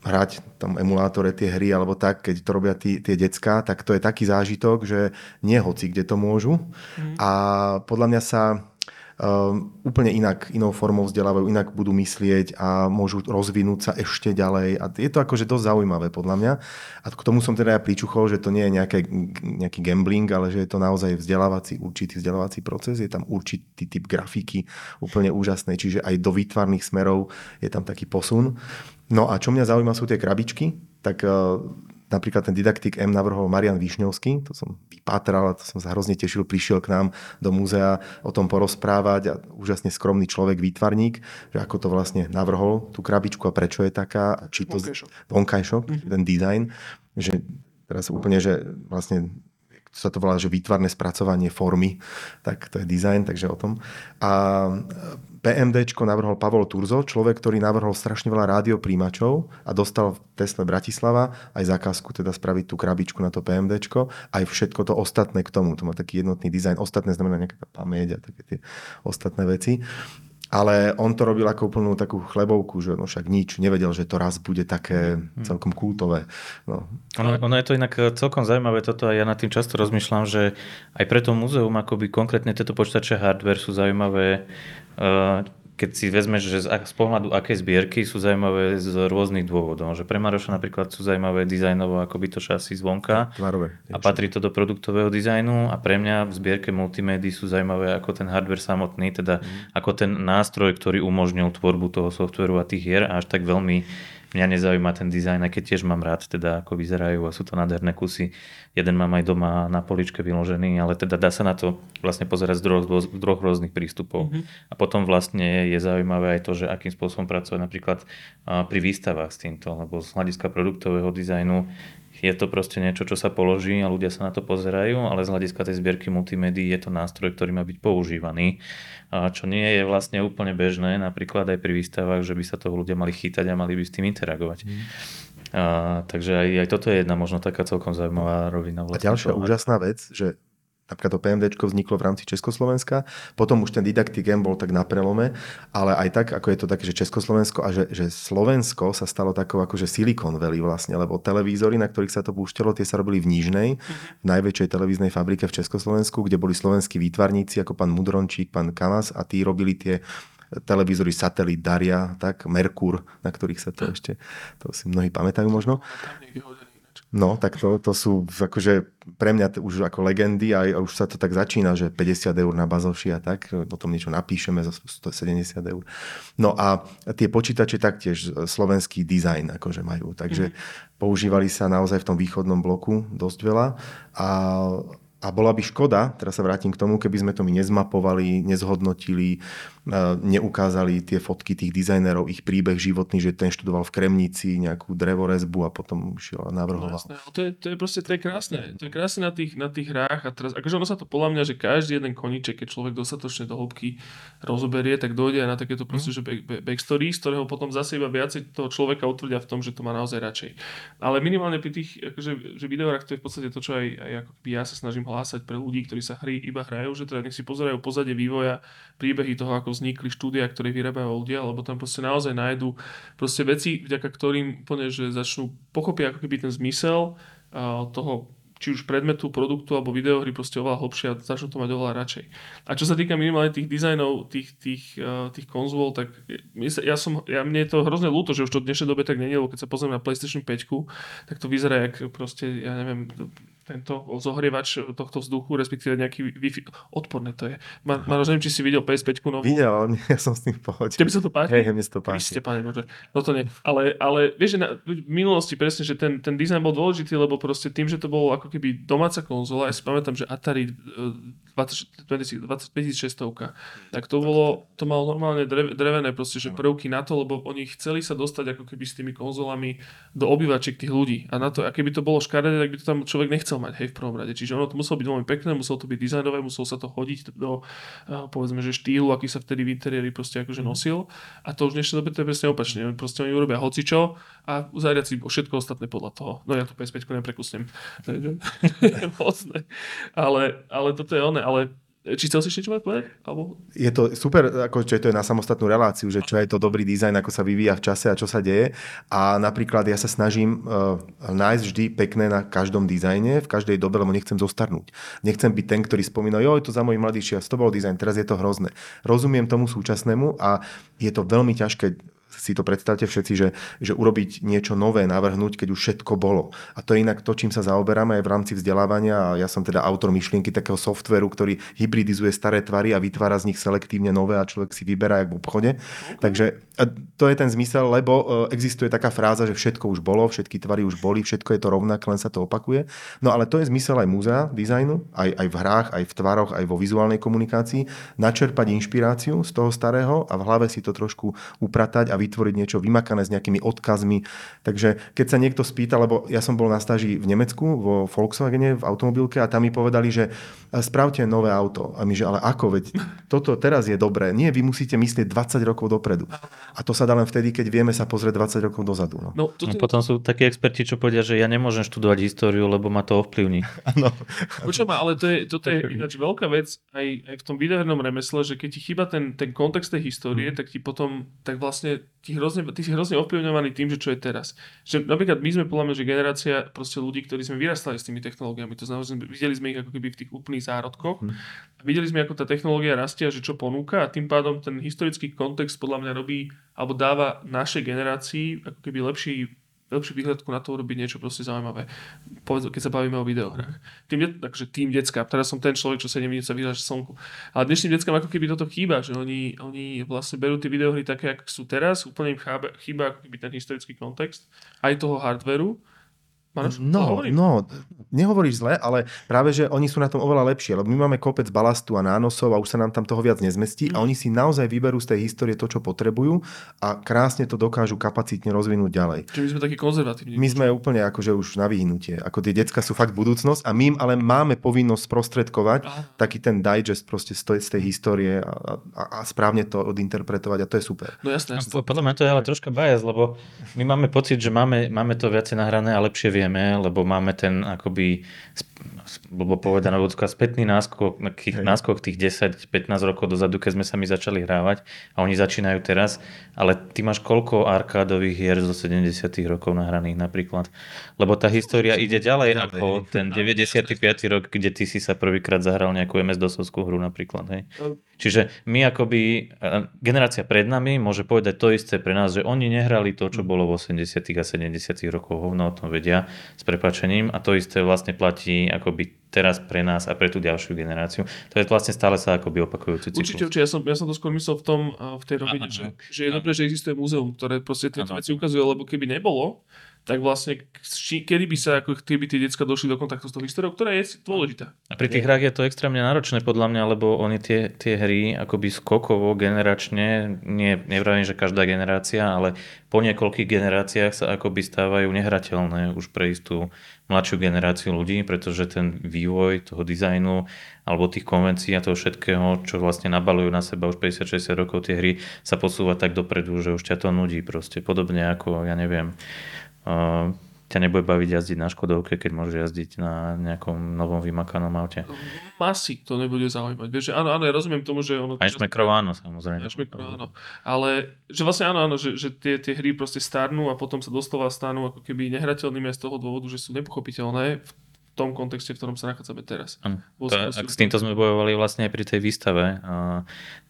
hrať tam emulátore tie hry alebo tak, keď to robia tí, tie decka, tak to je taký zážitok, že nie hoci kde to môžu. Mm. A podľa mňa sa úplne inak, inou formou vzdelávajú, inak budú myslieť a môžu rozvinúť sa ešte ďalej. A je to akože dosť zaujímavé podľa mňa. A k tomu som teda ja pričuchol, že to nie je nejaké, nejaký gambling, ale že je to naozaj vzdelávací, určitý vzdelávací proces. Je tam určitý typ grafiky úplne úžasnej, čiže aj do výtvarných smerov je tam taký posun. No a čo mňa zaujíma sú tie krabičky, tak Napríklad ten didaktik M navrhol Marian Višňovský, to som vypátral a to som sa hrozne tešil, prišiel k nám do múzea o tom porozprávať a úžasne skromný človek, výtvarník, že ako to vlastne navrhol, tú krabičku a prečo je taká, či to... Vonkajšok. Mm-hmm. ten design, že teraz úplne, že vlastne sa to volá, že výtvarné spracovanie formy, tak to je design, takže o tom. A PMD navrhol Pavol Turzo, človek, ktorý navrhol strašne veľa rádiopríjimačov a dostal v Tesla Bratislava aj zákazku teda spraviť tú krabičku na to PMD, aj všetko to ostatné k tomu. To má taký jednotný dizajn. Ostatné znamená nejaká pamäť a také tie ostatné veci ale on to robil ako úplnú takú chlebovku, že no však nič, nevedel, že to raz bude také mhm. celkom kultové. No. Ono, ono je to inak celkom zaujímavé toto a ja nad tým často rozmýšľam, že aj pre to múzeum akoby konkrétne tieto počítače hardware sú zaujímavé uh, keď si vezmeš, že z, pohľadu aké zbierky sú zaujímavé z rôznych dôvodov. Že pre Maroša napríklad sú zaujímavé dizajnovo by to šasy zvonka Tvarové, a patrí to do produktového dizajnu a pre mňa v zbierke multimédií sú zaujímavé ako ten hardware samotný, teda mm. ako ten nástroj, ktorý umožnil tvorbu toho softveru a tých hier a až tak veľmi mňa nezaujíma ten dizajn, aj keď tiež mám rád, teda ako vyzerajú a sú to nádherné kusy. Jeden mám aj doma na poličke vyložený, ale teda dá sa na to vlastne pozerať z droch, z droch rôznych prístupov. Mm-hmm. A potom vlastne je zaujímavé aj to, že akým spôsobom pracovať napríklad pri výstavách s týmto, lebo z hľadiska produktového dizajnu je to proste niečo, čo sa položí a ľudia sa na to pozerajú, ale z hľadiska tej zbierky multimédií je to nástroj, ktorý má byť používaný, čo nie je vlastne úplne bežné, napríklad aj pri výstavách, že by sa toho ľudia mali chytať a mali by s tým interagovať. Mm. A, takže aj, aj toto je jedna možno taká celkom zaujímavá rovina. Vlastne a ďalšia toho. úžasná vec, že napríklad to PMDčko vzniklo v rámci Československa, potom už ten Didactic M bol tak na prelome, ale aj tak, ako je to také, že Československo a že, že Slovensko sa stalo takou akože Silicon Valley vlastne, lebo televízory, na ktorých sa to púšťalo, tie sa robili v Nížnej, v najväčšej televíznej fabrike v Československu, kde boli slovenskí výtvarníci ako pán Mudrončík, pán Kamas a tí robili tie televízory Satelit, Daria, tak, Merkur, na ktorých sa to ešte, to si mnohí pamätajú možno. No, tak to, to sú akože pre mňa už ako legendy a už sa to tak začína, že 50 eur na bazoši a tak, potom niečo napíšeme za 170 eur. No a tie počítače taktiež slovenský dizajn akože majú, takže mm-hmm. používali sa naozaj v tom východnom bloku dosť veľa a a bola by škoda, teraz sa vrátim k tomu, keby sme to my nezmapovali, nezhodnotili, neukázali tie fotky tých dizajnerov, ich príbeh životný, že ten študoval v Kremnici nejakú drevorezbu a potom šiel a navrhoval. No, to, je, to je proste, to je krásne. To je krásne na tých, na tých hrách a teraz, akože ono sa to podľa mňa, že každý jeden koniček, keď človek dostatočne do hĺbky rozoberie, tak dojde aj na takéto proste, mm. že back, back, backstory, z ktorého potom zase iba viacej toho človeka utvrdia v tom, že to má naozaj radšej. Ale minimálne pri tých, akože, že videohrách to je v podstate to, čo aj, aj ako ja sa snažím hlásať pre ľudí, ktorí sa hry iba hrajú, že teda nech si pozerajú pozadie vývoja, príbehy toho, ako vznikli štúdia, ktoré vyrábajú ľudia, lebo tam proste naozaj nájdu proste veci, vďaka ktorým úplne, že začnú pochopiť ako keby ten zmysel toho či už predmetu, produktu alebo videohry proste oveľa hlbšie a začnú to mať oveľa radšej. A čo sa týka minimálne tých dizajnov, tých, tých, uh, tých konzol, tak ja som, ja, mne je to hrozne ľúto, že už to v dnešnej dobe tak není, lebo keď sa pozrieme na PlayStation 5, tak to vyzerá jak proste, ja neviem, tento zohrievač tohto vzduchu, respektíve nejaký Wi-Fi. Odporné to je. Mar, Maroš, neviem, či si videl PS5 novú. Videl, ale [LAUGHS] ja som s tým v pohode. Tebe sa to páči? Hej, mne sa to páči. Ste, pane Bože. No to nie. Ale, ale vieš, že na, v minulosti presne, že ten, ten dizajn bol dôležitý, lebo proste tým, že to bolo ako keby domáca konzola, ja si pamätám, že Atari 2600, tak to bolo, to malo normálne drevené proste, že prvky na to, lebo oni chceli sa dostať ako keby s tými konzolami do obývačiek tých ľudí. A na to, a keby to bolo škaredé, tak by to tam človek nechcel mať, hej, v prvom rade. Čiže ono to muselo byť veľmi pekné, muselo to byť dizajnové, muselo sa to chodiť do, povedzme, že štýlu, aký sa vtedy v interiéri proste akože mhm. nosil. A to už dnešnej dobe to je presne opačne. Proste oni urobia hocičo a zariať si všetko ostatné podľa toho. No ja tu PS5 neprekusnem. [LAUGHS] [LAUGHS] ale, ale toto je oné. Ale či chcel si ešte niečo povedať? Alebo... Je to super, ako, čo to je na samostatnú reláciu, že čo je to dobrý dizajn, ako sa vyvíja v čase a čo sa deje. A napríklad ja sa snažím uh, nájsť vždy pekné na každom dizajne, v každej dobe, lebo nechcem zostarnúť. Nechcem byť ten, ktorý spomína, jo, to za mojich mladých čias, to bol dizajn, teraz je to hrozné. Rozumiem tomu súčasnému a je to veľmi ťažké si to predstavte všetci, že, že urobiť niečo nové, navrhnúť, keď už všetko bolo. A to je inak to, čím sa zaoberáme aj v rámci vzdelávania. A ja som teda autor myšlienky takého softveru, ktorý hybridizuje staré tvary a vytvára z nich selektívne nové a človek si vyberá jak v obchode. Okay. Takže to je ten zmysel, lebo e, existuje taká fráza, že všetko už bolo, všetky tvary už boli, všetko je to rovnaké, len sa to opakuje. No ale to je zmysel aj múzea, dizajnu, aj, aj v hrách, aj v tvaroch, aj vo vizuálnej komunikácii, načerpať inšpiráciu z toho starého a v hlave si to trošku upratať a vytvoriť niečo vymakané s nejakými odkazmi. Takže keď sa niekto spýta, lebo ja som bol na stáži v Nemecku, vo Volkswagene, v automobilke a tam mi povedali, že spravte nové auto. A my, že ale ako, veď toto teraz je dobré. Nie, vy musíte myslieť 20 rokov dopredu. A to sa dá len vtedy, keď vieme sa pozrieť 20 rokov dozadu. No. No, toto... no potom sú takí experti, čo povedia, že ja nemôžem študovať históriu, lebo ma to ovplyvní. [LAUGHS] Áno. Počujem, ale to je, toto je ináč veľká vec aj, aj v tom videohernom remesle, že keď ti chýba ten, ten kontext tej histórie, hmm. tak ti potom, tak vlastne ti hrozne, ty si hrozne ovplyvňovaný tým, že čo je teraz. Že napríklad my sme podľa mňa, že generácia proste ľudí, ktorí sme vyrastali s tými technológiami, to znamená, že videli sme ich ako keby v tých úplných zárodkoch, hmm. videli sme, ako tá technológia rastie a že čo ponúka a tým pádom ten historický kontext podľa mňa robí alebo dáva našej generácii ako keby lepší lepší výhľadku na to urobiť niečo proste zaujímavé. Povedz, keď sa bavíme o videohrách. Tým, takže tým deckám, teraz som ten človek, čo sa nevie sa vyhľaš slnku. Ale dnešným deckám ako keby toto chýba, že oni, oni vlastne berú tie videohry také, ako sú teraz, úplne im chýba, chýba ako keby ten historický kontext, aj toho hardveru Máš, no, no, nehovoríš zle, ale práve, že oni sú na tom oveľa lepšie, lebo my máme kopec balastu a nánosov a už sa nám tam toho viac nezmestí mm. a oni si naozaj vyberú z tej histórie to, čo potrebujú a krásne to dokážu kapacitne rozvinúť ďalej. Čiže my sme takí konzervatívni. My sme úplne akože už na vyhnutie. Ako tie decka sú fakt budúcnosť a my im ale máme povinnosť sprostredkovať Aha. taký ten digest proste z tej, z tej histórie a, a, a správne to odinterpretovať a to je super. No jasné. jasné. Podľa mňa to je ale troška bias, lebo my máme pocit, že máme, máme to viacej nahrané a lepšie nevieme, lebo máme ten akoby bolo povedané, ľudská spätný náskok, náskok tých 10-15 rokov dozadu, keď sme sa my začali hrávať a oni začínajú teraz, ale ty máš koľko arkádových hier zo 70 rokov nahraných napríklad? Lebo tá história ide ďalej ako ten 95. rok, kde ty si sa prvýkrát zahral nejakú MS-DOSovskú hru napríklad. Hej. Čiže my akoby, generácia pred nami môže povedať to isté pre nás, že oni nehrali to, čo bolo v 80. a 70. rokoch, hovno o tom vedia s prepačením a to isté vlastne platí akoby teraz pre nás a pre tú ďalšiu generáciu. To je vlastne stále sa akoby opakujúci cyklus. Určite, určite. Ja som, ja som to skôr myslel v tom, v tej rovine, že, že je dobré, že existuje múzeum, ktoré proste tieto veci ukazuje, lebo keby nebolo, tak vlastne kedy by sa, ako keby tie decka došli do kontaktu s tou históriou, ktorá je dôležitá. A pri tých hrách je to extrémne náročné podľa mňa, lebo oni tie, tie hry akoby skokovo, generačne, nie, nevravím, že každá generácia, ale po niekoľkých generáciách sa akoby stávajú nehrateľné už pre istú mladšiu generáciu ľudí, pretože ten vývoj toho dizajnu alebo tých konvencií a toho všetkého, čo vlastne nabalujú na seba už 50-60 rokov tie hry, sa posúva tak dopredu, že už ťa to nudí proste. Podobne ako, ja neviem, ťa nebude baviť jazdiť na Škodovke, keď môžeš jazdiť na nejakom novom vymakanom aute. Masy to nebude zaujímať. Vieš, že áno, áno, ja rozumiem tomu, že ono... Aj šmekrov áno, samozrejme. Aj šmekrov áno. Ale že vlastne áno, áno, že, že tie, tie hry proste starnú a potom sa doslova stanú ako keby nehrateľnými z toho dôvodu, že sú nepochopiteľné v tom kontexte, v ktorom sa nachádzame teraz. Ano, to, ak s týmto sme bojovali vlastne aj pri tej výstave. A,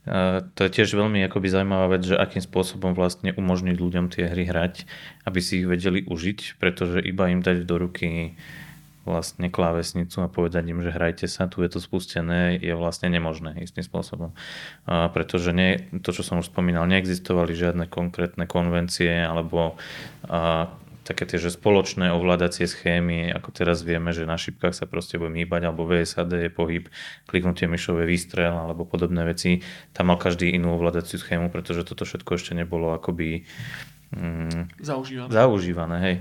a to je tiež veľmi akoby zaujímavá vec, že akým spôsobom vlastne umožniť ľuďom tie hry hrať, aby si ich vedeli užiť, pretože iba im dať do ruky vlastne klávesnicu a povedať im, že hrajte sa, tu je to spustené, je vlastne nemožné istým spôsobom. A pretože nie, to, čo som už spomínal, neexistovali žiadne konkrétne konvencie alebo a, také tie, že spoločné ovládacie schémy, ako teraz vieme, že na šipkách sa proste budeme hýbať, alebo VSAD je pohyb, kliknutie myšové výstrel alebo podobné veci. Tam mal každý inú ovládaciu schému, pretože toto všetko ešte nebolo akoby mm, zaužívané. zaužívané hej.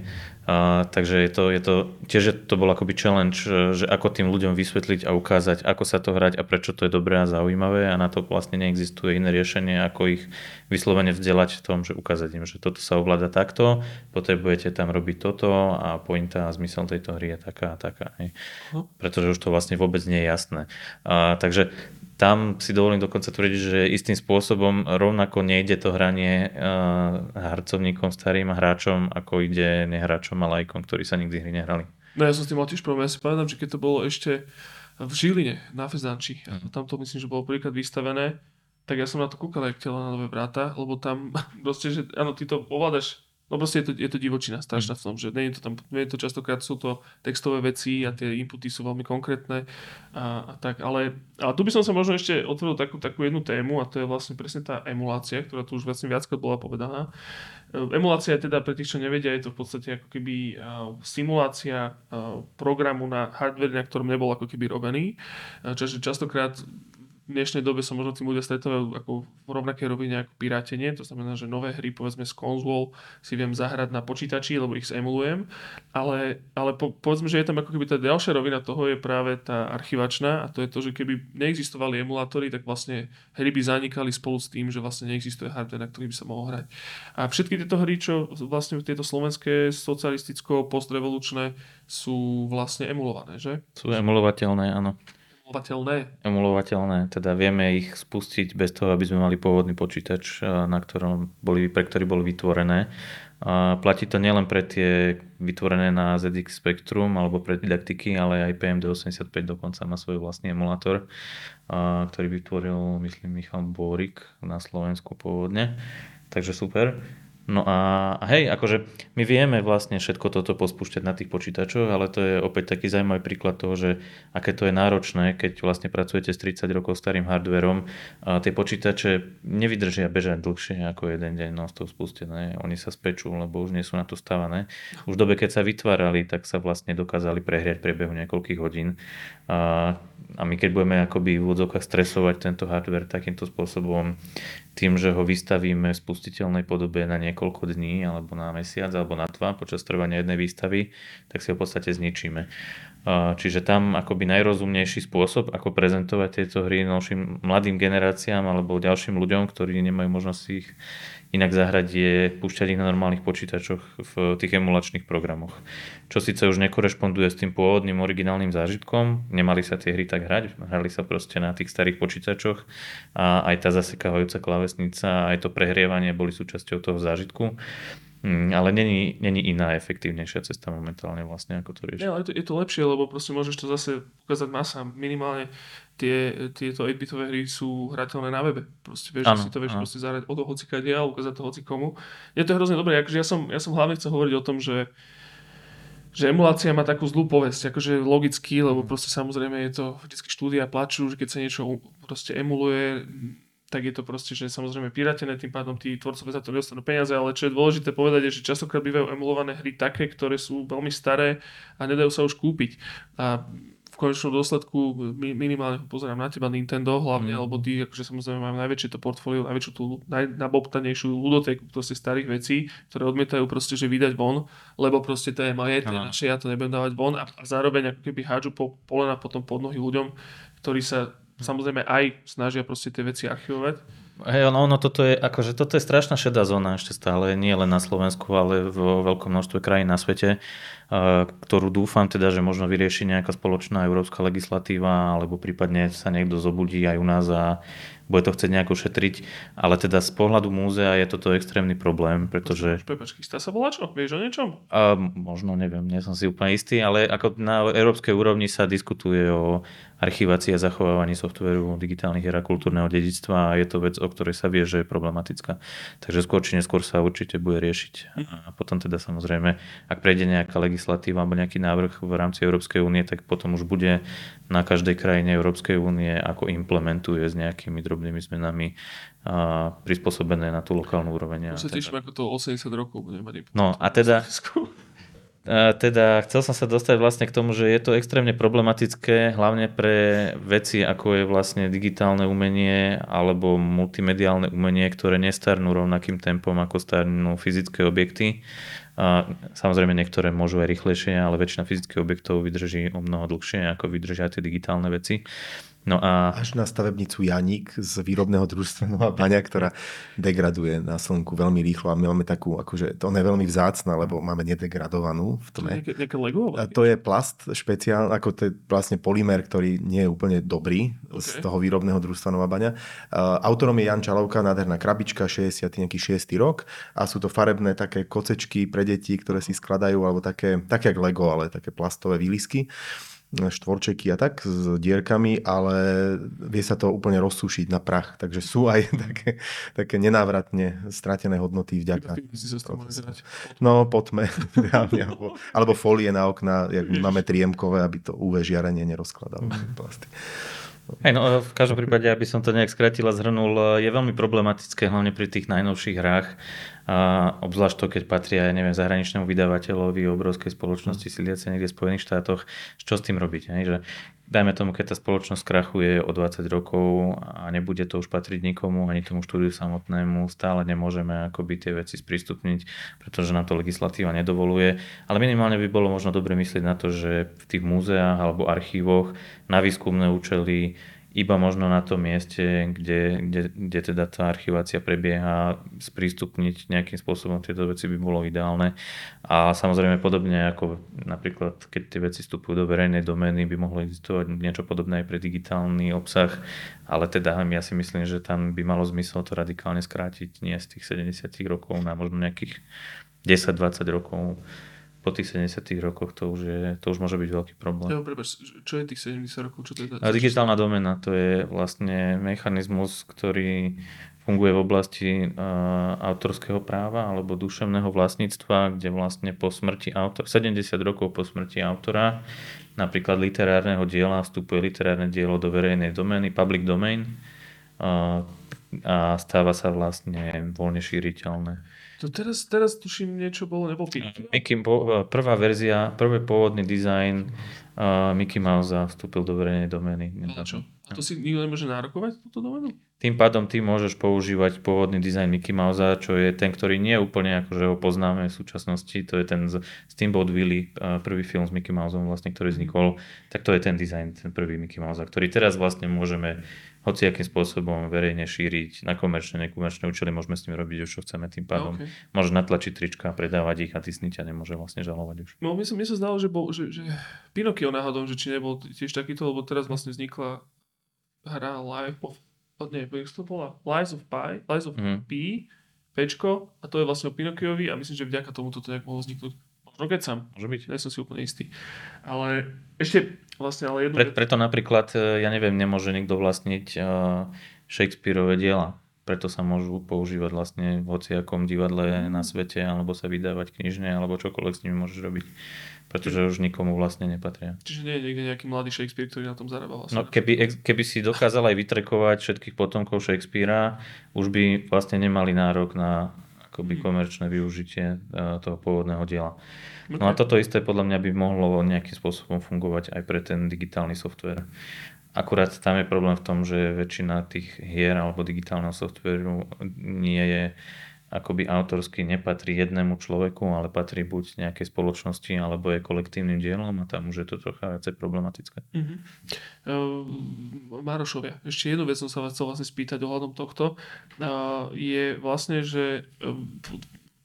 A, takže je to, je to, tiež to bol akoby challenge, že ako tým ľuďom vysvetliť a ukázať, ako sa to hrať a prečo to je dobré a zaujímavé a na to vlastne neexistuje iné riešenie, ako ich vyslovene vzdelať v tom, že ukázať im, že toto sa ovláda takto, potrebujete tam robiť toto a pointa a zmysel tejto hry je taká a taká. Hej. Uh-huh. Pretože už to vlastne vôbec nie je jasné. A, takže tam si dovolím dokonca tvrdiť, že istým spôsobom rovnako nejde to hranie uh, harcovníkom, starým hráčom, ako ide nehráčom a lajkom, ktorí sa nikdy hry nehrali. No ja som s tým mal tiež problém. Ja si pamätám, že keď to bolo ešte v Žiline, na Fezanči, uh-huh. tam to myslím, že bolo prvýkrát vystavené, tak ja som na to kúkal jak telo na nové vráta, lebo tam [LAUGHS] proste, že áno, ty to ovládaš No proste je to, je to divočina strašná v tom, že nie je to tam, nie je to častokrát sú to textové veci a tie inputy sú veľmi konkrétne a, a tak, ale, ale tu by som sa možno ešte otvoril takú, takú jednu tému a to je vlastne presne tá emulácia, ktorá tu už vlastne viackrát bola povedaná. Emulácia je teda pre tých, čo nevedia, je to v podstate ako keby simulácia programu na hardware, na ktorom nebol ako keby robený. Čiže častokrát dnešnej dobe sa možno tým ľudia stretávajú ako v rovnakej rovine ako pirátenie, to znamená, že nové hry povedzme z konzol si viem zahrať na počítači, lebo ich zemulujem, ale, ale po, povedzme, že je tam ako keby tá ďalšia rovina toho je práve tá archivačná a to je to, že keby neexistovali emulátory, tak vlastne hry by zanikali spolu s tým, že vlastne neexistuje hardware, na ktorý by sa mohol hrať. A všetky tieto hry, čo vlastne tieto slovenské socialisticko postrevolučné sú vlastne emulované, že? Sú emulovateľné, áno emulovateľné. Emulovateľné, teda vieme ich spustiť bez toho, aby sme mali pôvodný počítač, na ktorom boli, pre ktorý boli vytvorené. A platí to nielen pre tie vytvorené na ZX Spectrum alebo pre didaktiky, ale aj PMD85 dokonca má svoj vlastný emulátor, ktorý vytvoril, myslím, Michal Bórik na Slovensku pôvodne. Takže super. No a, hej, akože my vieme vlastne všetko toto pospúšťať na tých počítačoch, ale to je opäť taký zaujímavý príklad toho, že aké to je náročné, keď vlastne pracujete s 30 rokov starým hardverom, a tie počítače nevydržia bežať dlhšie ako jeden deň non stop spustené. Oni sa spečú, lebo už nie sú na to stávané. Už v dobe, keď sa vytvárali, tak sa vlastne dokázali prehriať priebehu niekoľkých hodín. A, a my keď budeme akoby v úvodzovkách stresovať tento hardware takýmto spôsobom, tým, že ho vystavíme v spustiteľnej podobe na niekoľko dní alebo na mesiac alebo na dva počas trvania jednej výstavy, tak si ho v podstate zničíme. Čiže tam akoby najrozumnejší spôsob, ako prezentovať tieto hry novším mladým generáciám alebo ďalším ľuďom, ktorí nemajú možnosť ich inak zahrať, je púšťať ich na normálnych počítačoch v tých emulačných programoch. Čo síce už nekorešponduje s tým pôvodným originálnym zážitkom, nemali sa tie hry tak hrať, hrali sa proste na tých starých počítačoch a aj tá zasekávajúca klávesnica, aj to prehrievanie boli súčasťou toho zážitku. Mm, ale není, není iná efektívnejšia cesta momentálne vlastne, ako to riešiť. Je to, je to lepšie, lebo proste môžeš to zase ukázať masa. Minimálne tie, tieto 8-bitové hry sú hrateľné na webe. Proste vieš, ano, si to vieš proste zahrať od hoci a ukázať to hoci komu. Je to hrozne dobré. Akože ja, som, ja som hlavne chcel hovoriť o tom, že že emulácia má takú zlú povesť, akože logicky, lebo proste samozrejme je to vždy štúdia plačú, že keď sa niečo proste emuluje, tak je to proste, že samozrejme piratené, tým pádom tí tvorcovia za to nedostanú peniaze, ale čo je dôležité povedať, je, že častokrát bývajú emulované hry také, ktoré sú veľmi staré a nedajú sa už kúpiť. A konečnom dôsledku minimálne pozerám na teba Nintendo hlavne, mm. alebo tí, akože samozrejme majú najväčšie to portfólio, najväčšiu tú najnabobtanejšiu ludotéku proste starých vecí, ktoré odmietajú proste, že vydať von, lebo proste to je moje, to je naše, ja to nebudem dávať von a, a zároveň ako keby hádžu po polena potom pod nohy ľuďom, ktorí sa samozrejme aj snažia proste tie veci archivovať. Hej, ono, ono toto je, akože toto je strašná šedá zóna ešte stále, nie len na Slovensku, ale vo veľkom množstve krajín na svete, ktorú dúfam teda, že možno vyrieši nejaká spoločná európska legislatíva, alebo prípadne sa niekto zobudí aj u nás a bude to chcieť nejako šetriť, ale teda z pohľadu múzea je toto extrémny problém, pretože... Prepač, chystá sa volá čo? Vieš o niečom? A, možno, neviem, nie som si úplne istý, ale ako na európskej úrovni sa diskutuje o archivácii a zachovávaní softveru digitálnych hier a kultúrneho dedictva a je to vec, o ktorej sa vie, že je problematická. Takže skôr či neskôr sa určite bude riešiť. A potom teda samozrejme, ak prejde nejaká legislatíva alebo nejaký návrh v rámci Európskej únie, tak potom už bude na každej krajine Európskej únie, ako implementuje s nejakými drobnými zmenami a prispôsobené na tú lokálnu úroveň. To sa teším, ako to 80 rokov bude mať. No a teda, teda chcel som sa dostať vlastne k tomu, že je to extrémne problematické, hlavne pre veci, ako je vlastne digitálne umenie alebo multimediálne umenie, ktoré nestarnú rovnakým tempom, ako starnú fyzické objekty. Samozrejme niektoré môžu aj rýchlejšie, ale väčšina fyzických objektov vydrží o mnoho dlhšie, ako vydržia tie digitálne veci. No a... Až na stavebnicu Janík z výrobného družstva Nová Baňa, ktorá degraduje na slnku veľmi rýchlo a my máme takú, akože to je veľmi vzácna, lebo máme nedegradovanú v tme. Nejaké Lego? A to je plast špeciál, ako to je vlastne polymer, ktorý nie je úplne dobrý okay. z toho výrobného družstva Nová Baňa. Uh, autorom je Jan Čalovka, nádherná krabička, 60. nejaký 6. rok a sú to farebné také kocečky pre deti, ktoré si skladajú, alebo také, také jak Lego, ale také plastové výlisky štvorčeky a tak s dierkami, ale vie sa to úplne rozsúšiť na prach. Takže sú aj [LAUGHS] také, také nenávratne stratené hodnoty vďaka. No, potme. [LAUGHS] alebo, alebo folie na okna, jak máme triemkové, aby to UV žiarenie nerozkladalo. Mm. [LAUGHS] Plasty. Hej, no, v každom prípade, aby som to nejak skrátil a zhrnul, je veľmi problematické, hlavne pri tých najnovších hrách, a obzvlášť to, keď patria, ja neviem, zahraničnému vydavateľovi obrovskej spoločnosti sídliacej niekde v Spojených štátoch, čo s tým robiť? Hej? Že dajme tomu, keď tá spoločnosť krachuje o 20 rokov a nebude to už patriť nikomu, ani tomu štúdiu samotnému, stále nemôžeme akoby tie veci sprístupniť, pretože nám to legislatíva nedovoluje. Ale minimálne by bolo možno dobre myslieť na to, že v tých múzeách alebo archívoch na výskumné účely iba možno na tom mieste, kde, kde, kde teda tá archivácia prebieha, sprístupniť nejakým spôsobom tieto veci by bolo ideálne. A samozrejme podobne ako napríklad, keď tie veci vstupujú do verejnej domény, by mohlo existovať niečo podobné aj pre digitálny obsah, ale teda ja si myslím, že tam by malo zmysel to radikálne skrátiť nie z tých 70 rokov na možno nejakých 10-20 rokov po tých 70 rokoch to už, je, to už môže byť veľký problém. Ja, prepáč, čo je tých 70 rokov? Čo to je tá, A digitálna domena to je vlastne mechanizmus, ktorý funguje v oblasti uh, autorského práva alebo duševného vlastníctva, kde vlastne po smrti autora, 70 rokov po smrti autora, napríklad literárneho diela, vstupuje literárne dielo do verejnej domény, public domain uh, a stáva sa vlastne voľne šíriteľné. To teraz, teraz tuším niečo bolo, nebol? Mickey, prvá verzia, prvý pôvodný dizajn uh, Mickey Mouse vstúpil do verejnej domény. Ale čo? A to si nikto nemôže nárokovať túto doménu? Tým pádom ty môžeš používať pôvodný dizajn Mickey Mouse, čo je ten, ktorý nie je úplne ako, že ho poznáme v súčasnosti, to je ten z Steamboat Willie, uh, prvý film s Mickey Mouseom vlastne, ktorý vznikol, tak to je ten dizajn, ten prvý Mickey Mouse, ktorý teraz vlastne môžeme hociakým spôsobom verejne šíriť na komerčné, nekomerčné účely, môžeme s tým robiť už, čo chceme tým pádom. Okay. Môžeš natlačiť trička, predávať ich a Disney ťa nemôže vlastne žalovať už. No, mne sa, mne sa zdalo, že, bol, že, že Pinocchio náhodou, že či nebol tiež takýto, lebo teraz vlastne vznikla hra Life of, nie, jak to bola? Lies of Pi, Lies of Mhm. P, Pčko, a to je vlastne o Pinokkiovi a myslím, že vďaka tomu toto nejak mohlo vzniknúť. Možno keď sám, Môže byť. nie som si úplne istý. Ale ešte vlastne, ale jednu Pre, preto napríklad, e, ja neviem, nemôže nikto vlastniť uh, Shakespeareové diela. Preto sa môžu používať vlastne v hociakom divadle na svete, alebo sa vydávať knižne, alebo čokoľvek s nimi môžeš robiť. Pretože už nikomu vlastne nepatria. Čiže nie je niekde nejaký mladý Shakespeare, ktorý na tom zarába vlastne. No keby, keby si dokázal aj vytrekovať všetkých potomkov Shakespearea, už by vlastne nemali nárok na akoby komerčné využitie uh, toho pôvodného diela. No a toto isté podľa mňa by mohlo nejakým spôsobom fungovať aj pre ten digitálny software. Akurát tam je problém v tom, že väčšina tých hier alebo digitálneho softvéru nie je akoby autorsky nepatrí jednému človeku, ale patrí buď nejakej spoločnosti, alebo je kolektívnym dielom a tam už je to trocha viacej problematické. Uh-huh. Uh, Marošovia, ešte jednu vec som sa vás chcel vlastne spýtať ohľadom tohto. Uh, je vlastne, že um,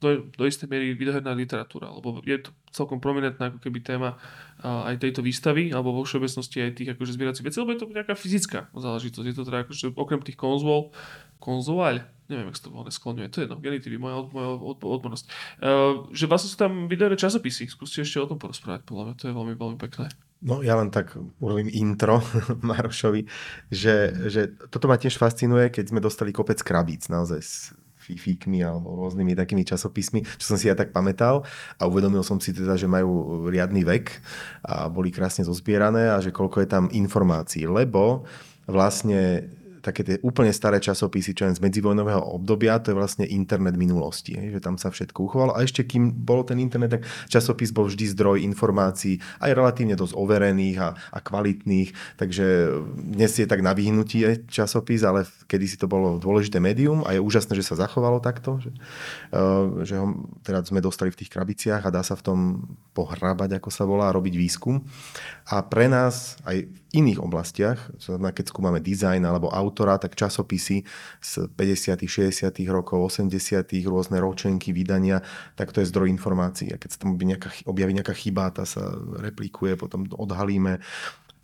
do, do istej miery videoherná literatúra, lebo je to celkom prominentná ako keby téma aj tejto výstavy, alebo vo všeobecnosti aj tých akože zbieracích vecí, lebo je to nejaká fyzická záležitosť. Je to teda akože okrem tých konzol, konzovaľ, neviem, jak sa to volá, skloňuje, to je jedno, genitívy, moja, moja od, odbornosť. Uh, že vlastne sú tam videové časopisy, skúste ešte o tom porozprávať, podľa mňa, to je veľmi, veľmi pekné. No ja len tak urobím intro [LAUGHS] Marošovi, že, že toto ma tiež fascinuje, keď sme dostali kopec krabíc naozaj s fifíkmi alebo rôznymi takými časopismi, čo som si ja tak pamätal. A uvedomil som si teda, že majú riadny vek a boli krásne zozbierané a že koľko je tam informácií, lebo vlastne také tie úplne staré časopisy, čo len z medzivojnového obdobia, to je vlastne internet minulosti, že tam sa všetko uchovalo. A ešte kým bol ten internet, tak časopis bol vždy zdroj informácií, aj relatívne dosť overených a, a kvalitných, takže dnes je tak na vyhnutie časopis, ale kedysi to bolo dôležité médium a je úžasné, že sa zachovalo takto, že, uh, že ho teda sme dostali v tých krabiciach a dá sa v tom pohrabať, ako sa volá, robiť výskum. A pre nás aj iných oblastiach, keď skúmame dizajn alebo autora, tak časopisy z 50 60 rokov, 80 rôzne ročenky, vydania, tak to je zdroj informácií. A keď sa tam nejaká, objaví nejaká chyba, tá sa replikuje, potom odhalíme.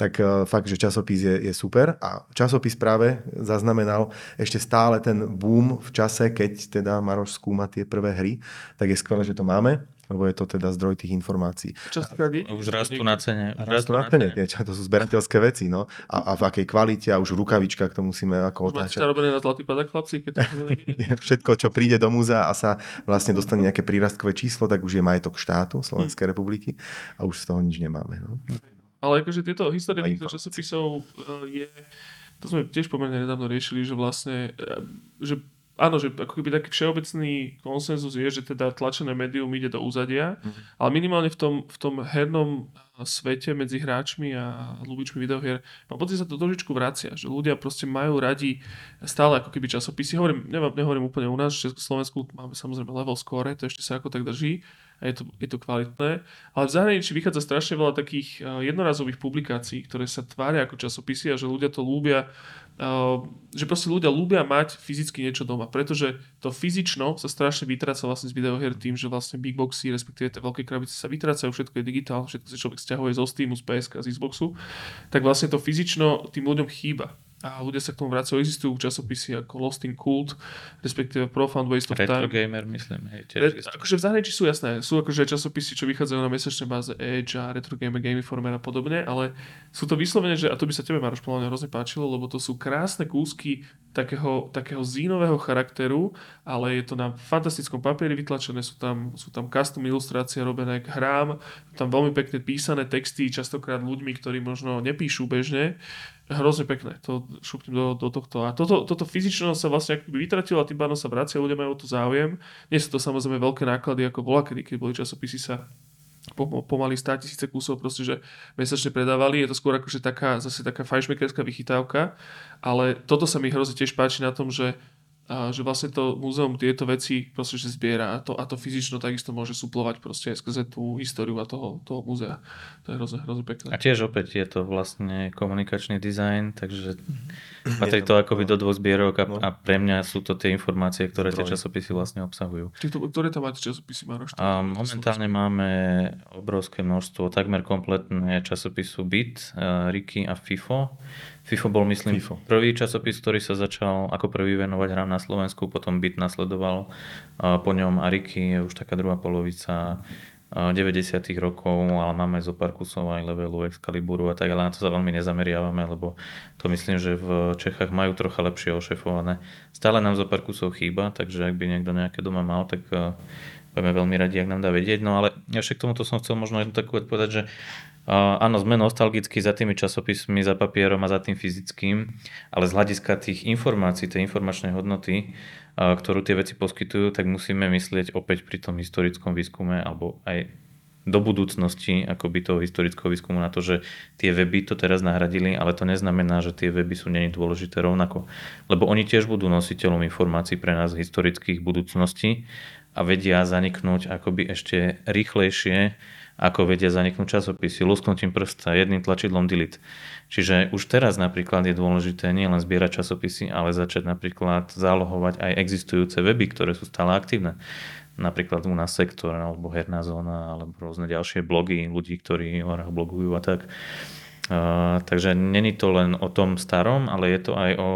Tak uh, fakt, že časopis je, je super. A časopis práve zaznamenal ešte stále ten boom v čase, keď teda Maroš skúma tie prvé hry, tak je skvelé, že to máme, lebo je to teda zdroj tých informácií. Častokrát je... Už rastú na cene. Rastú na cene, tie, to sú zberateľské veci, no. A, a v akej kvalite, a už v rukavičkách to musíme ako máte otáčať. sa robené na zlatý padak, chlapci? Keď to [LAUGHS] Všetko, čo príde do múzea a sa vlastne dostane nejaké prírastkové číslo, tak už je majetok štátu Slovenskej republiky a už z toho nič nemáme. No. Ale akože tieto histórie A týchto časopisov eh, je, to sme tiež pomerne nedávno riešili, že vlastne, eh, že áno, že ako keby taký všeobecný konsenzus je, že teda tlačené médium ide do úzadia, ale minimálne v tom, v tom hernom svete medzi hráčmi a ľúbičmi videohier, mám pocit, že sa to trošičku vracia, že ľudia proste majú radi stále ako keby časopisy. Hovorím, nehovorím, nehovorím úplne u nás, v Československu máme samozrejme level score, to ešte sa ako tak drží a je to, je to kvalitné. Ale v zahraničí vychádza strašne veľa takých jednorazových publikácií, ktoré sa tvária ako časopisy a že ľudia to ľúbia, že proste ľudia ľúbia mať fyzicky niečo doma, pretože to fyzično sa strašne vytráca vlastne z videohier tým, že vlastne big boxy, respektíve tie veľké krabice sa vytrácajú, všetko je digitálne, všetko si človek stiahuje zo Steamu, z PSK, z Xboxu, tak vlastne to fyzično tým ľuďom chýba. A ľudia sa k tomu vracajú. Existujú časopisy ako Lost in Cult, respektíve Profound Waste of Retro Time. gamer, myslím. Hej, tiež existuje. akože v zahraničí sú jasné, sú akože časopisy, čo vychádzajú na mesačnej báze Edge a Retro Game, Game Informer a podobne, ale sú to vyslovene, že, a to by sa tebe Maroš podľa mňa hrozne páčilo, lebo to sú krásne kúsky takého, takého zínového charakteru, ale je to na fantastickom papieri vytlačené, sú tam, sú tam custom ilustrácie robené k hrám, tam veľmi pekne písané texty, častokrát ľuďmi, ktorí možno nepíšu bežne, Hrozne pekné, to šupnem do, do tohto. A toto, toto fyzično sa vlastne akoby vytratilo a tým pádom sa vracia, ľudia majú tu záujem. Nie sú to samozrejme veľké náklady, ako bola kedy, keď boli časopisy sa pomaly 100 tisíce kusov proste, že mesačne predávali. Je to skôr akože taká, zase taká fajšmekerská vychytávka, ale toto sa mi hrozne tiež páči na tom, že a že vlastne to múzeum tieto veci proste, že zbiera a to, a to fyzično takisto môže suplovať proste aj skrze tú históriu a toho, toho múzea. To je hrozne, hrozne pekné. A tiež opäť je to vlastne komunikačný dizajn, takže [CLEARS THROAT] patrí to akoby do dvoch zbierok a, no. a pre mňa sú to tie informácie, ktoré tie časopisy vlastne obsahujú. Ty to, ktoré tam máte časopisy, Maroš? A momentálne máme obrovské množstvo, takmer kompletné časopisu BIT, Ricky a FIFO FIFO bol, myslím, FIFO. prvý časopis, ktorý sa začal ako prvý venovať hrám na Slovensku, potom byt nasledoval, po ňom Ariky je už taká druhá polovica 90 rokov, ale máme zo pár kusov aj levelu Excaliburu a tak, ale na to sa veľmi nezameriavame, lebo to myslím, že v Čechách majú trocha lepšie ošefované. Stále nám zo pár kusov chýba, takže ak by niekto nejaké doma mal, tak budeme veľmi radi, ak nám dá vedieť. No ale ešte k tomuto som chcel možno jednu takú povedať, že áno, sme nostalgickí za tými časopismi, za papierom a za tým fyzickým, ale z hľadiska tých informácií, tej informačnej hodnoty, ktorú tie veci poskytujú, tak musíme myslieť opäť pri tom historickom výskume alebo aj do budúcnosti akoby toho historického výskumu na to, že tie weby to teraz nahradili, ale to neznamená, že tie weby sú není dôležité rovnako. Lebo oni tiež budú nositeľom informácií pre nás historických budúcností a vedia zaniknúť akoby ešte rýchlejšie ako vedia zaniknúť časopisy, lusknutím prsta, jedným tlačidlom delete. Čiže už teraz napríklad je dôležité nielen zbierať časopisy, ale začať napríklad zálohovať aj existujúce weby, ktoré sú stále aktívne. Napríklad u nás sektor, alebo herná zóna, alebo rôzne ďalšie blogy ľudí, ktorí o hrách blogujú a tak. Uh, takže není to len o tom starom, ale je to aj o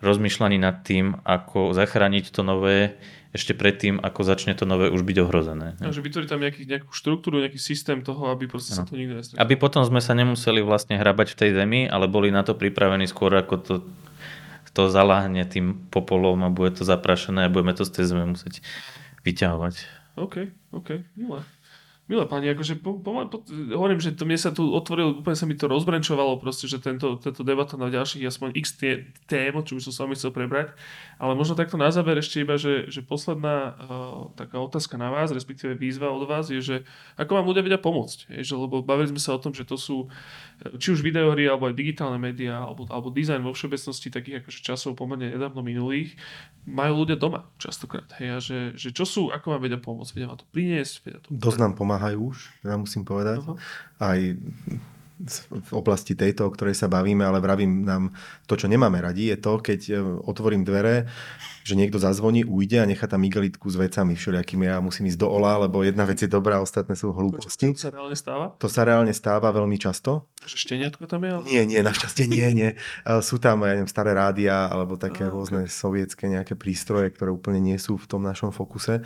rozmýšľaní nad tým, ako zachrániť to nové ešte predtým, ako začne to nové už byť ohrozené. No, že vytvoriť tam nejaký, nejakú štruktúru, nejaký systém toho, aby proste no. sa to nikto nestretlo. Aby potom sme sa nemuseli vlastne hrabať v tej zemi, ale boli na to pripravení skôr, ako to, to zaláhne tým popolom a bude to zaprašené a budeme to z tej zeme musieť vyťahovať. OK, OK, milé. Milé pani, akože po, po, po, hovorím, že to mne sa tu otvorilo, úplne sa mi to rozbrenčovalo proste, že tento, tento debata na ďalších aspoň x tém, čo už som s vami chcel prebrať, ale možno takto na záver ešte iba, že, že posledná uh, taká otázka na vás, respektíve výzva od vás je, že ako vám ľudia vedia pomôcť, je, že, lebo bavili sme sa o tom, že to sú či už videohry, alebo aj digitálne médiá, alebo, alebo dizajn vo všeobecnosti takých akože časov pomerne nedávno minulých, majú ľudia doma častokrát. Hej, a že, že čo sú, ako vám vedia pomôcť, vedia vám to priniesť, vedia to... Dosť nám pomáhajú už, teda musím povedať. Uh-huh. Aj v oblasti tejto, o ktorej sa bavíme, ale vravím nám, to, čo nemáme radi, je to, keď e, otvorím dvere, že niekto zazvoní, ujde a nechá tam igelitku s vecami všelijakými. Ja musím ísť do ola, lebo jedna vec je dobrá, ostatné sú hlúposti. To sa reálne stáva? To sa reálne stáva veľmi často. Že šteniatko tam je? Ale... Nie, nie, našťastie nie, nie. E, sú tam, ja neviem, staré rádia alebo také a, rôzne okay. sovietské nejaké prístroje, ktoré úplne nie sú v tom našom fokuse.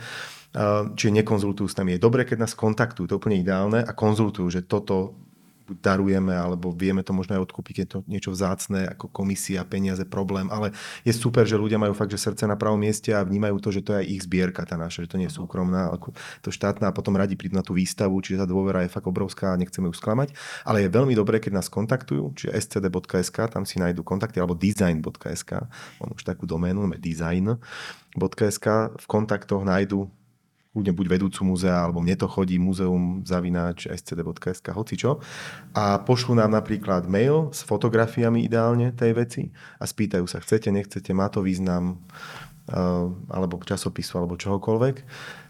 E, čiže nekonzultujú s nami. Je dobré, keď nás kontaktujú, to je úplne ideálne a konzultujú, že toto darujeme, alebo vieme to možno aj odkúpiť, keď to niečo vzácne, ako komisia, peniaze, problém, ale je super, že ľudia majú fakt, že srdce na pravom mieste a vnímajú to, že to je aj ich zbierka tá naša, že to nie je súkromná, ale to štátna a potom radi prídu na tú výstavu, čiže tá dôvera je fakt obrovská a nechceme ju sklamať. Ale je veľmi dobré, keď nás kontaktujú, čiže scd.sk, tam si nájdú kontakty, alebo design.sk, on už takú doménu, design.sk, v kontaktoch nájdú kľudne buď vedúcu múzea, alebo mne to chodí, muzeum zavináč scd.sk, hoci čo. A pošlú nám napríklad mail s fotografiami ideálne tej veci a spýtajú sa, chcete, nechcete, má to význam, uh, alebo časopisu, alebo čohokoľvek.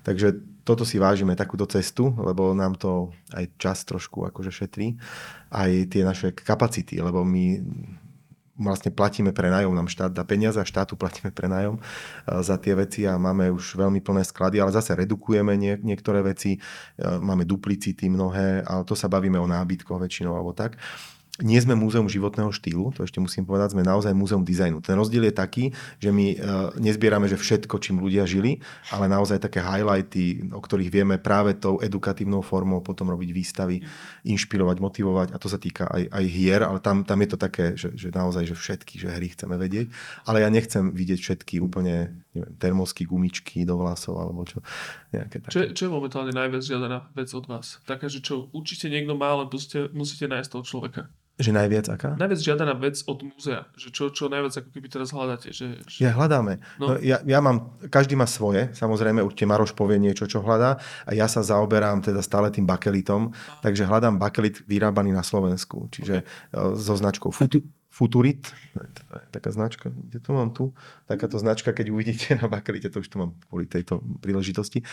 Takže toto si vážime, takúto cestu, lebo nám to aj čas trošku akože šetrí, aj tie naše kapacity, lebo my vlastne platíme prenájom, nám štát dá peniaze a štátu platíme prenájom za tie veci a máme už veľmi plné sklady, ale zase redukujeme nie, niektoré veci, máme duplicity mnohé, ale to sa bavíme o nábytkoch väčšinou alebo tak nie sme múzeum životného štýlu, to ešte musím povedať, sme naozaj múzeum dizajnu. Ten rozdiel je taký, že my uh, nezbierame že všetko, čím ľudia žili, ale naozaj také highlighty, o ktorých vieme práve tou edukatívnou formou potom robiť výstavy, inšpirovať, motivovať a to sa týka aj, aj hier, ale tam, tam je to také, že, že naozaj, že všetky, že hry chceme vedieť, ale ja nechcem vidieť všetky úplne neviem, termosky, gumičky do vlasov alebo čo. Nejaké také. Čo, čo je momentálne najviac žiadaná vec od vás? Taká, že čo určite niekto má, ale musíte, musíte nájsť toho človeka. Že najviac aká? Najviac žiadaná vec od múzea. Že čo, čo najviac ako keby teraz hľadáte. Že, že... Ja hľadáme. No. No, ja, ja mám, každý má svoje, samozrejme, určite Maroš povie niečo, čo hľadá a ja sa zaoberám teda stále tým bakelitom, takže hľadám bakelit vyrábaný na Slovensku, čiže okay. so značkou Futu, Futurit, taká značka, kde to mám tu, takáto značka, keď uvidíte na bakelite, to už tu mám kvôli tejto príležitosti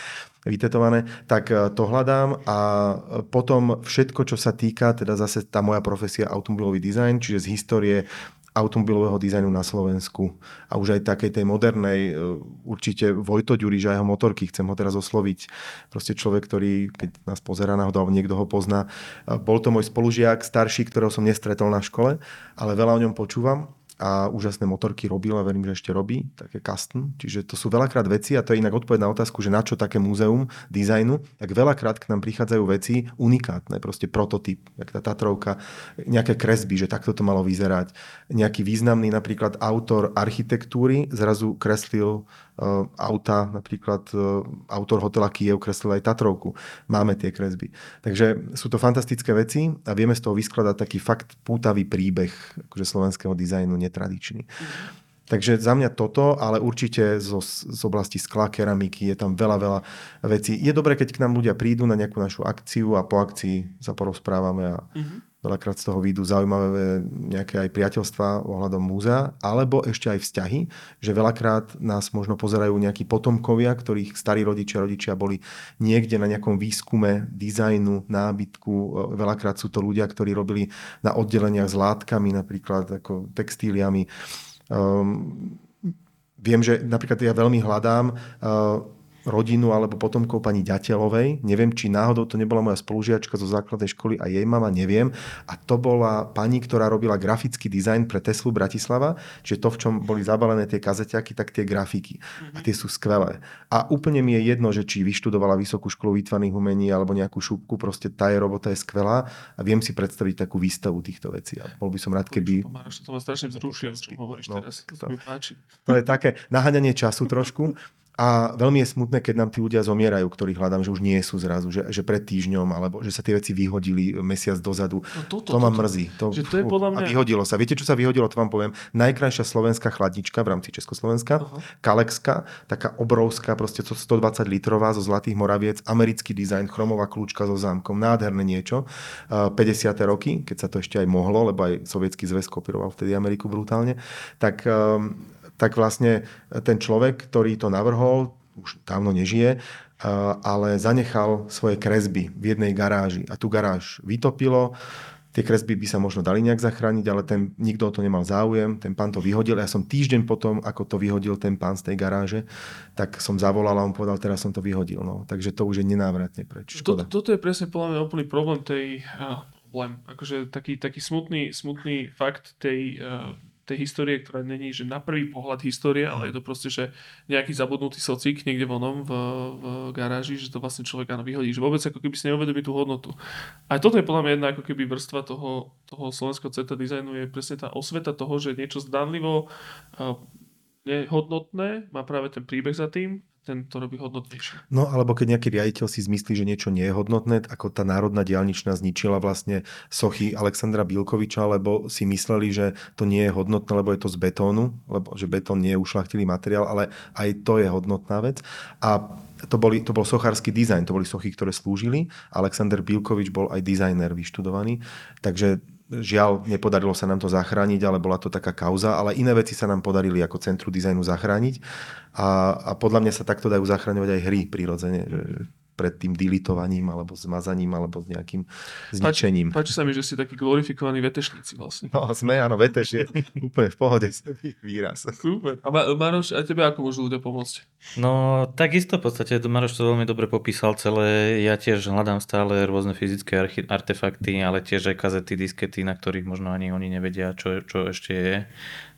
vytetované, tak e, to hľadám a potom všetko, čo sa týka, teda zase tá moja profesia automobilový dizajn, čiže z histórie automobilového dizajnu na Slovensku a už aj takej tej modernej, e, určite Vojto Ďuriš a jeho motorky, chcem ho teraz osloviť, proste človek, ktorý, keď nás pozera náhodou, niekto ho pozná, e, bol to môj spolužiak starší, ktorého som nestretol na škole, ale veľa o ňom počúvam a úžasné motorky robil a verím, že ešte robí, také custom. Čiže to sú veľakrát veci a to je inak odpoveď na otázku, že na čo také múzeum dizajnu, tak veľakrát k nám prichádzajú veci unikátne, proste prototyp, jak tá Tatrovka, nejaké kresby, že takto to malo vyzerať. Nejaký významný napríklad autor architektúry zrazu kreslil auta, napríklad uh, autor hotela Kiev kreslil aj Tatrovku. Máme tie kresby. Takže sú to fantastické veci a vieme z toho vyskladať taký fakt pútavý príbeh akože slovenského dizajnu netradičný. Takže za mňa toto, ale určite zo, z oblasti skla, keramiky, je tam veľa, veľa vecí. Je dobré, keď k nám ľudia prídu na nejakú našu akciu a po akcii sa porozprávame a mm-hmm. Veľakrát z toho výjdu zaujímavé nejaké aj priateľstva ohľadom múzea, alebo ešte aj vzťahy, že veľakrát nás možno pozerajú nejakí potomkovia, ktorých starí rodičia, rodičia boli niekde na nejakom výskume dizajnu, nábytku. Veľakrát sú to ľudia, ktorí robili na oddeleniach s látkami, napríklad ako textíliami Um, viem, že napríklad ja veľmi hľadám uh, rodinu alebo potomkov pani Ďatelovej. Neviem, či náhodou to nebola moja spolužiačka zo základnej školy a jej mama, neviem. A to bola pani, ktorá robila grafický dizajn pre Teslu Bratislava, čiže to, v čom boli zabalené tie kazeťaky, tak tie grafiky. A tie sú skvelé. A úplne mi je jedno, že či vyštudovala Vysokú školu výtvarných umení alebo nejakú šupku, proste tá je robota je skvelá a viem si predstaviť takú výstavu týchto vecí. A bol by som rád, keby... To ma strašne vzrušil, čo hovoríš no, teraz. To, to, mi páči. to je také naháňanie času trošku. [LAUGHS] A veľmi je smutné, keď nám tí ľudia zomierajú, ktorých hľadám, že už nie sú zrazu, že, že pred týždňom, alebo že sa tie veci vyhodili mesiac dozadu. No toto, to ma toto, mrzí. To, že to je podľa mňa... A vyhodilo sa. Viete, čo sa vyhodilo? To vám poviem. Najkrajšia slovenská chladnička v rámci Československa, uh-huh. Kalexka, taká obrovská, proste 120 litrová zo Zlatých Moraviec, americký dizajn, chromová kľúčka so zámkom, nádherné niečo. 50. roky, keď sa to ešte aj mohlo, lebo aj sovietský zväz kopíroval vtedy Ameriku brutálne, tak um, tak vlastne ten človek, ktorý to navrhol, už dávno nežije, ale zanechal svoje kresby v jednej garáži a tú garáž vytopilo. Tie kresby by sa možno dali nejak zachrániť, ale ten, nikto o to nemal záujem, ten pán to vyhodil. Ja som týždeň potom, ako to vyhodil ten pán z tej garáže, tak som zavolal a on povedal, teraz som to vyhodil. No. Takže to už je nenávratne preč. Škoda. Toto, toto je presne podľa mňa úplný problém tej... Uh, problém. Akože taký, taký smutný, smutný fakt tej uh, tej histórie, ktorá není, že na prvý pohľad histórie, ale je to proste, že nejaký zabudnutý socik niekde vonom v, v garáži, že to vlastne človek áno vyhodí, že vôbec ako keby si neuvedomí tú hodnotu. A toto je podľa mňa jedna ako keby vrstva toho, toho slovenského CT dizajnu je presne tá osveta toho, že niečo zdanlivo uh, nehodnotné, má práve ten príbeh za tým ten to robí hodnotnejšie. No alebo keď nejaký riaditeľ si zmyslí, že niečo nie je hodnotné, ako tá národná diálničná zničila vlastne sochy Alexandra Bilkoviča, lebo si mysleli, že to nie je hodnotné, lebo je to z betónu, lebo že betón nie je ušlachtilý materiál, ale aj to je hodnotná vec. A to, boli, to bol sochársky dizajn, to boli sochy, ktoré slúžili. Alexander Bilkovič bol aj dizajner vyštudovaný, takže Žiaľ, nepodarilo sa nám to zachrániť, ale bola to taká kauza, ale iné veci sa nám podarili ako Centru dizajnu zachrániť a, a podľa mňa sa takto dajú zachraňovať aj hry prirodzene. Pred tým dilitovaním alebo zmazaním alebo nejakým zničením. Páči, páči sa mi, že ste takí glorifikovaní vetešníci vlastne. No sme, áno, veteš je [LAUGHS] úplne v pohode výraz. Super. A Maroš, a tebe ako môžu ľudia pomôcť? No, takisto v podstate, Maroš to veľmi dobre popísal celé. Ja tiež hľadám stále rôzne fyzické artefakty, ale tiež aj kazety, diskety, na ktorých možno ani oni nevedia, čo, čo ešte je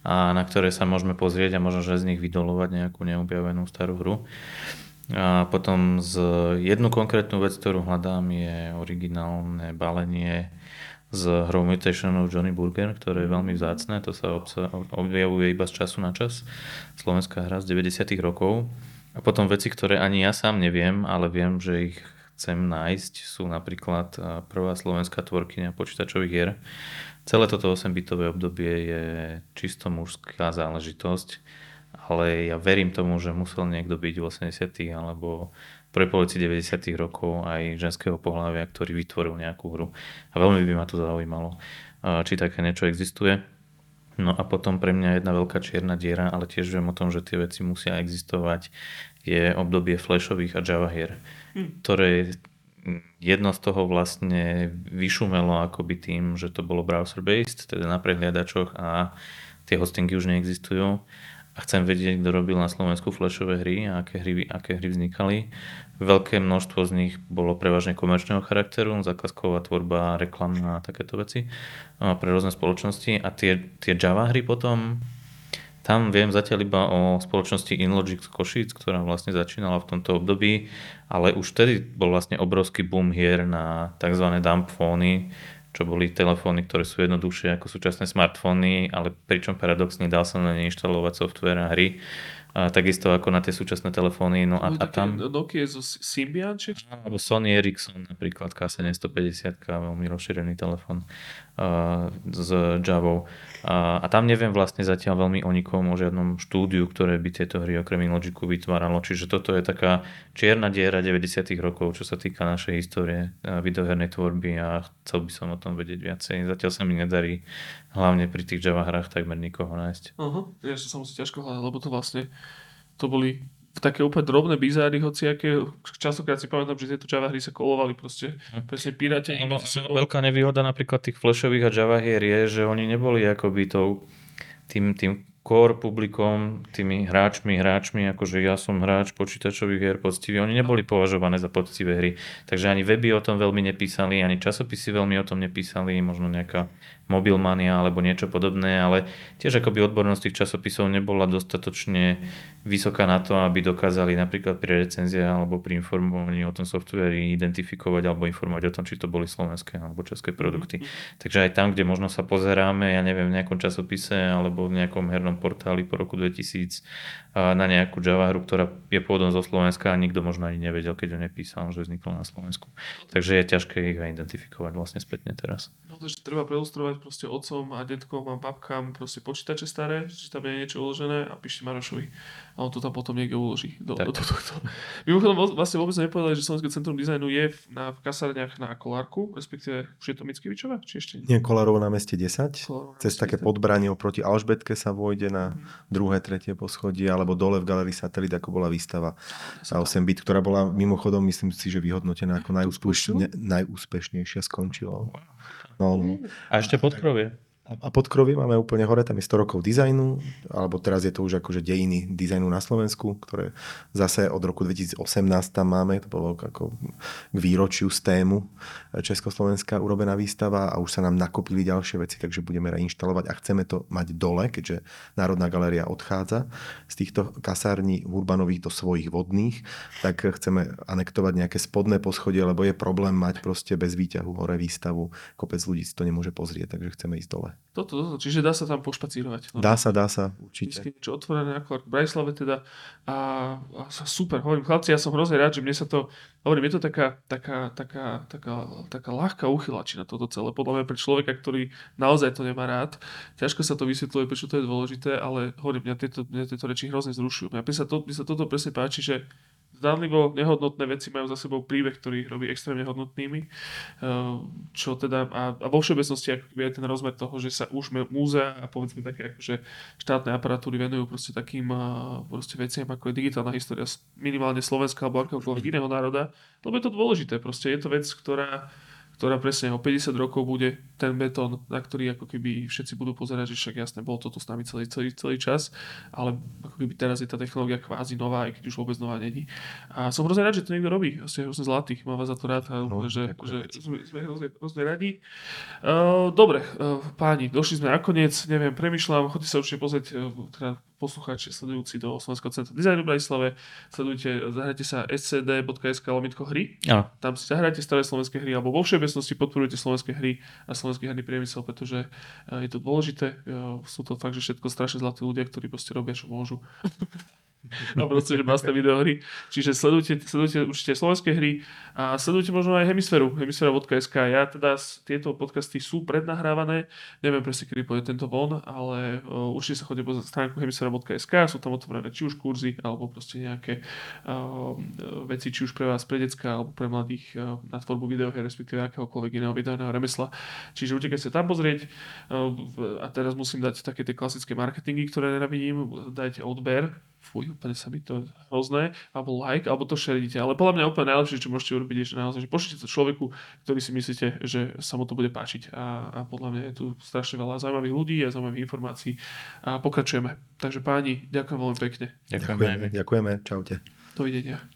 a na ktoré sa môžeme pozrieť a možno, že z nich vydolovať nejakú neobjavenú starú hru. A potom z jednu konkrétnu vec, ktorú hľadám, je originálne balenie z hrou Mutation of Johnny Burger, ktoré je veľmi vzácne, to sa objavuje iba z času na čas. Slovenská hra z 90 rokov. A potom veci, ktoré ani ja sám neviem, ale viem, že ich chcem nájsť, sú napríklad prvá slovenská tvorkyňa počítačových hier. Celé toto 8-bitové obdobie je čisto mužská záležitosť, ale ja verím tomu, že musel niekto byť v 80 alebo prvej polovici 90 rokov aj ženského pohľavia, ktorý vytvoril nejakú hru. A veľmi by ma to zaujímalo, či také niečo existuje. No a potom pre mňa jedna veľká čierna diera, ale tiež viem o tom, že tie veci musia existovať, je obdobie flashových a Java hier, hmm. ktoré jedno z toho vlastne vyšumelo akoby tým, že to bolo browser-based, teda na prehliadačoch a tie hostingy už neexistujú. A chcem vedieť, kto robil na Slovensku flashové hry a aké hry, aké hry vznikali. Veľké množstvo z nich bolo prevažne komerčného charakteru, zákazková tvorba, reklamná a takéto veci pre rôzne spoločnosti. A tie, tie Java hry potom, tam viem zatiaľ iba o spoločnosti InLogic z Košic, ktorá vlastne začínala v tomto období, ale už vtedy bol vlastne obrovský boom hier na tzv. dump fóny, čo boli telefóny, ktoré sú jednoduchšie ako súčasné smartfóny, ale pričom paradoxne dal sa na ne inštalovať software a hry a takisto ako na tie súčasné telefóny. No a, a tam... Nokia zo Symbian, či? Alebo Sony Ericsson napríklad, K750, veľmi rozšírený telefón uh, s Javou. A tam neviem vlastne zatiaľ veľmi o nikom, o žiadnom štúdiu, ktoré by tieto hry okrem Logicu vytváralo. Čiže toto je taká čierna diera 90 rokov, čo sa týka našej histórie uh, videohernej tvorby a chcel by som o tom vedieť viacej. Zatiaľ sa mi nedarí hlavne pri tých Java hrách takmer nikoho nájsť. Uh-huh. Ja sa musí ťažko hľadať, lebo to vlastne to boli také úplne drobné bizáry, aké častokrát si pamätám, že tieto Java hry sa kolovali proste, hm. presne piráte. No, veľká nevýhoda napríklad tých flashových a Java hier je, že oni neboli akoby tou, tým, tým core publikom, tými hráčmi, hráčmi, akože ja som hráč počítačových hier poctivý, oni neboli považované za poctivé hry. Takže ani weby o tom veľmi nepísali, ani časopisy veľmi o tom nepísali, možno nejaká mobilmania alebo niečo podobné, ale tiež akoby odbornosť tých časopisov nebola dostatočne vysoká na to, aby dokázali napríklad pri recenziách alebo pri informovaní o tom softveri identifikovať alebo informovať o tom, či to boli slovenské alebo české produkty. Mm-hmm. Takže aj tam, kde možno sa pozeráme, ja neviem, v nejakom časopise alebo v nejakom hernom portáli po roku 2000 na nejakú Java hru, ktorá je pôvodom zo Slovenska a nikto možno ani nevedel, keď ho nepísal, že vzniklo na Slovensku. Takže je ťažké ich aj identifikovať vlastne spätne teraz. No, takže treba preilustrovať proste otcom a detkom a babkám proste počítače staré, že tam je niečo uložené a píšte Marošovi. A on to tam potom niekde uloží. Do, do, do, do, do. Mimochodom vlastne vôbec nepovedali, že Slovenské centrum dizajnu je na, v kasárniach na Kolárku, respektíve už je to Mickevičova, či ešte nie? Nie, Kolárovo na meste 10. Kolárovo Cez také podbranie oproti Alžbetke sa vojde na hmm. druhé, tretie poschodie, alebo dole v galerii Satelit, ako bola výstava sa 8 bit, ktorá bola mimochodom, myslím si, že vyhodnotená ako najúspešne, najúspešnejšia skončila. No, no. A ešte podkrovie. A pod krovie máme úplne hore, tam je 100 rokov dizajnu, alebo teraz je to už akože dejiny dizajnu na Slovensku, ktoré zase od roku 2018 tam máme, to bolo ako k výročiu z tému Československá urobená výstava a už sa nám nakopili ďalšie veci, takže budeme reinštalovať a chceme to mať dole, keďže Národná galéria odchádza z týchto kasární urbanových do svojich vodných, tak chceme anektovať nejaké spodné poschodie, lebo je problém mať proste bez výťahu hore výstavu, kopec ľudí si to nemôže pozrieť, takže chceme ísť dole. Toto, toto, čiže dá sa tam pošpacírovať. No. Dá sa, dá sa, určite. Vždycky niečo otvorené ako v Brajslave teda. A, a super, hovorím, chlapci, ja som hrozne rád, že mne sa to, hovorím, je to taká, taká, taká, taká, taká ľahká uchylačina toto celé. Podľa mňa pre človeka, ktorý naozaj to nemá rád, ťažko sa to vysvetľuje, prečo to je dôležité, ale hovorím, mňa tieto, mňa tieto reči hrozne zrušujú. Mňa sa, to, mňa sa toto presne páči, že zdánlivo nehodnotné veci majú za sebou príbeh, ktorý ich robí extrémne hodnotnými. Eh, čo teda, a, a vo všeobecnosti ako je ten rozmer toho, že sa už múzea a povedzme také akože štátne aparatúry venujú proste takým proste veciam ako je digitálna história minimálne Slovenska alebo akéhokoľvek iného národa, lebo je to dôležité. Proste je to vec, ktorá ktorá presne o 50 rokov bude ten betón, na ktorý ako keby všetci budú pozerať, že však jasne, bol to tu s nami celý, celý, celý čas, ale ako keby teraz je tá technológia kvázi nová, aj keď už vôbec nová není. A som hrozne rád, že to niekto robí. Ste hrozne zlatý, mám vás za to rád no, že, že sme, sme hrozne, hrozne radi. Uh, dobre, uh, páni, došli sme nakoniec, neviem, premyšľam, chodite sa určite pozrieť, uh, teda poslucháči sledujúci do Slovenského centra dizajnu v Bratislave, sledujte, zahrajte sa scd.sk lomitko hry. Ja. Tam si zahrajte staré slovenské hry, alebo vo všeobecnosti podporujete slovenské hry a slovenský herný priemysel, pretože eh, je to dôležité. Eh, sú to fakt, že všetko strašne zlatí ľudia, ktorí proste robia, čo môžu. [LAUGHS] a proste, že masné videohry. Čiže sledujte, sledujte určite slovenské hry a sledujte možno aj Hemisféru, hemisfera.sk. Ja teda tieto podcasty sú prednahrávané, neviem presne, kedy pôjde tento von, ale uh, určite sa chodite pozrieť stránku hemisfera.sk, sú tam otvorené či už kurzy, alebo proste nejaké uh, veci, či už pre vás, pre decka, alebo pre mladých uh, na tvorbu videohier, respektíve akéhokoľvek iného videoného remesla. Čiže určite sa tam pozrieť uh, a teraz musím dať také tie klasické marketingy, ktoré nenavidím, dať odber, fuj, úplne sa mi to hrozné, alebo like, alebo to shareite. Ale podľa mňa úplne najlepšie, čo môžete urobiť, je, že naozaj, že pošlite to človeku, ktorý si myslíte, že sa mu to bude páčiť. A, a podľa mňa je tu strašne veľa zaujímavých ľudí a zaujímavých informácií. A pokračujeme. Takže páni, ďakujem veľmi pekne. Ďakujeme, ďakujeme. čaute. Dovidenia.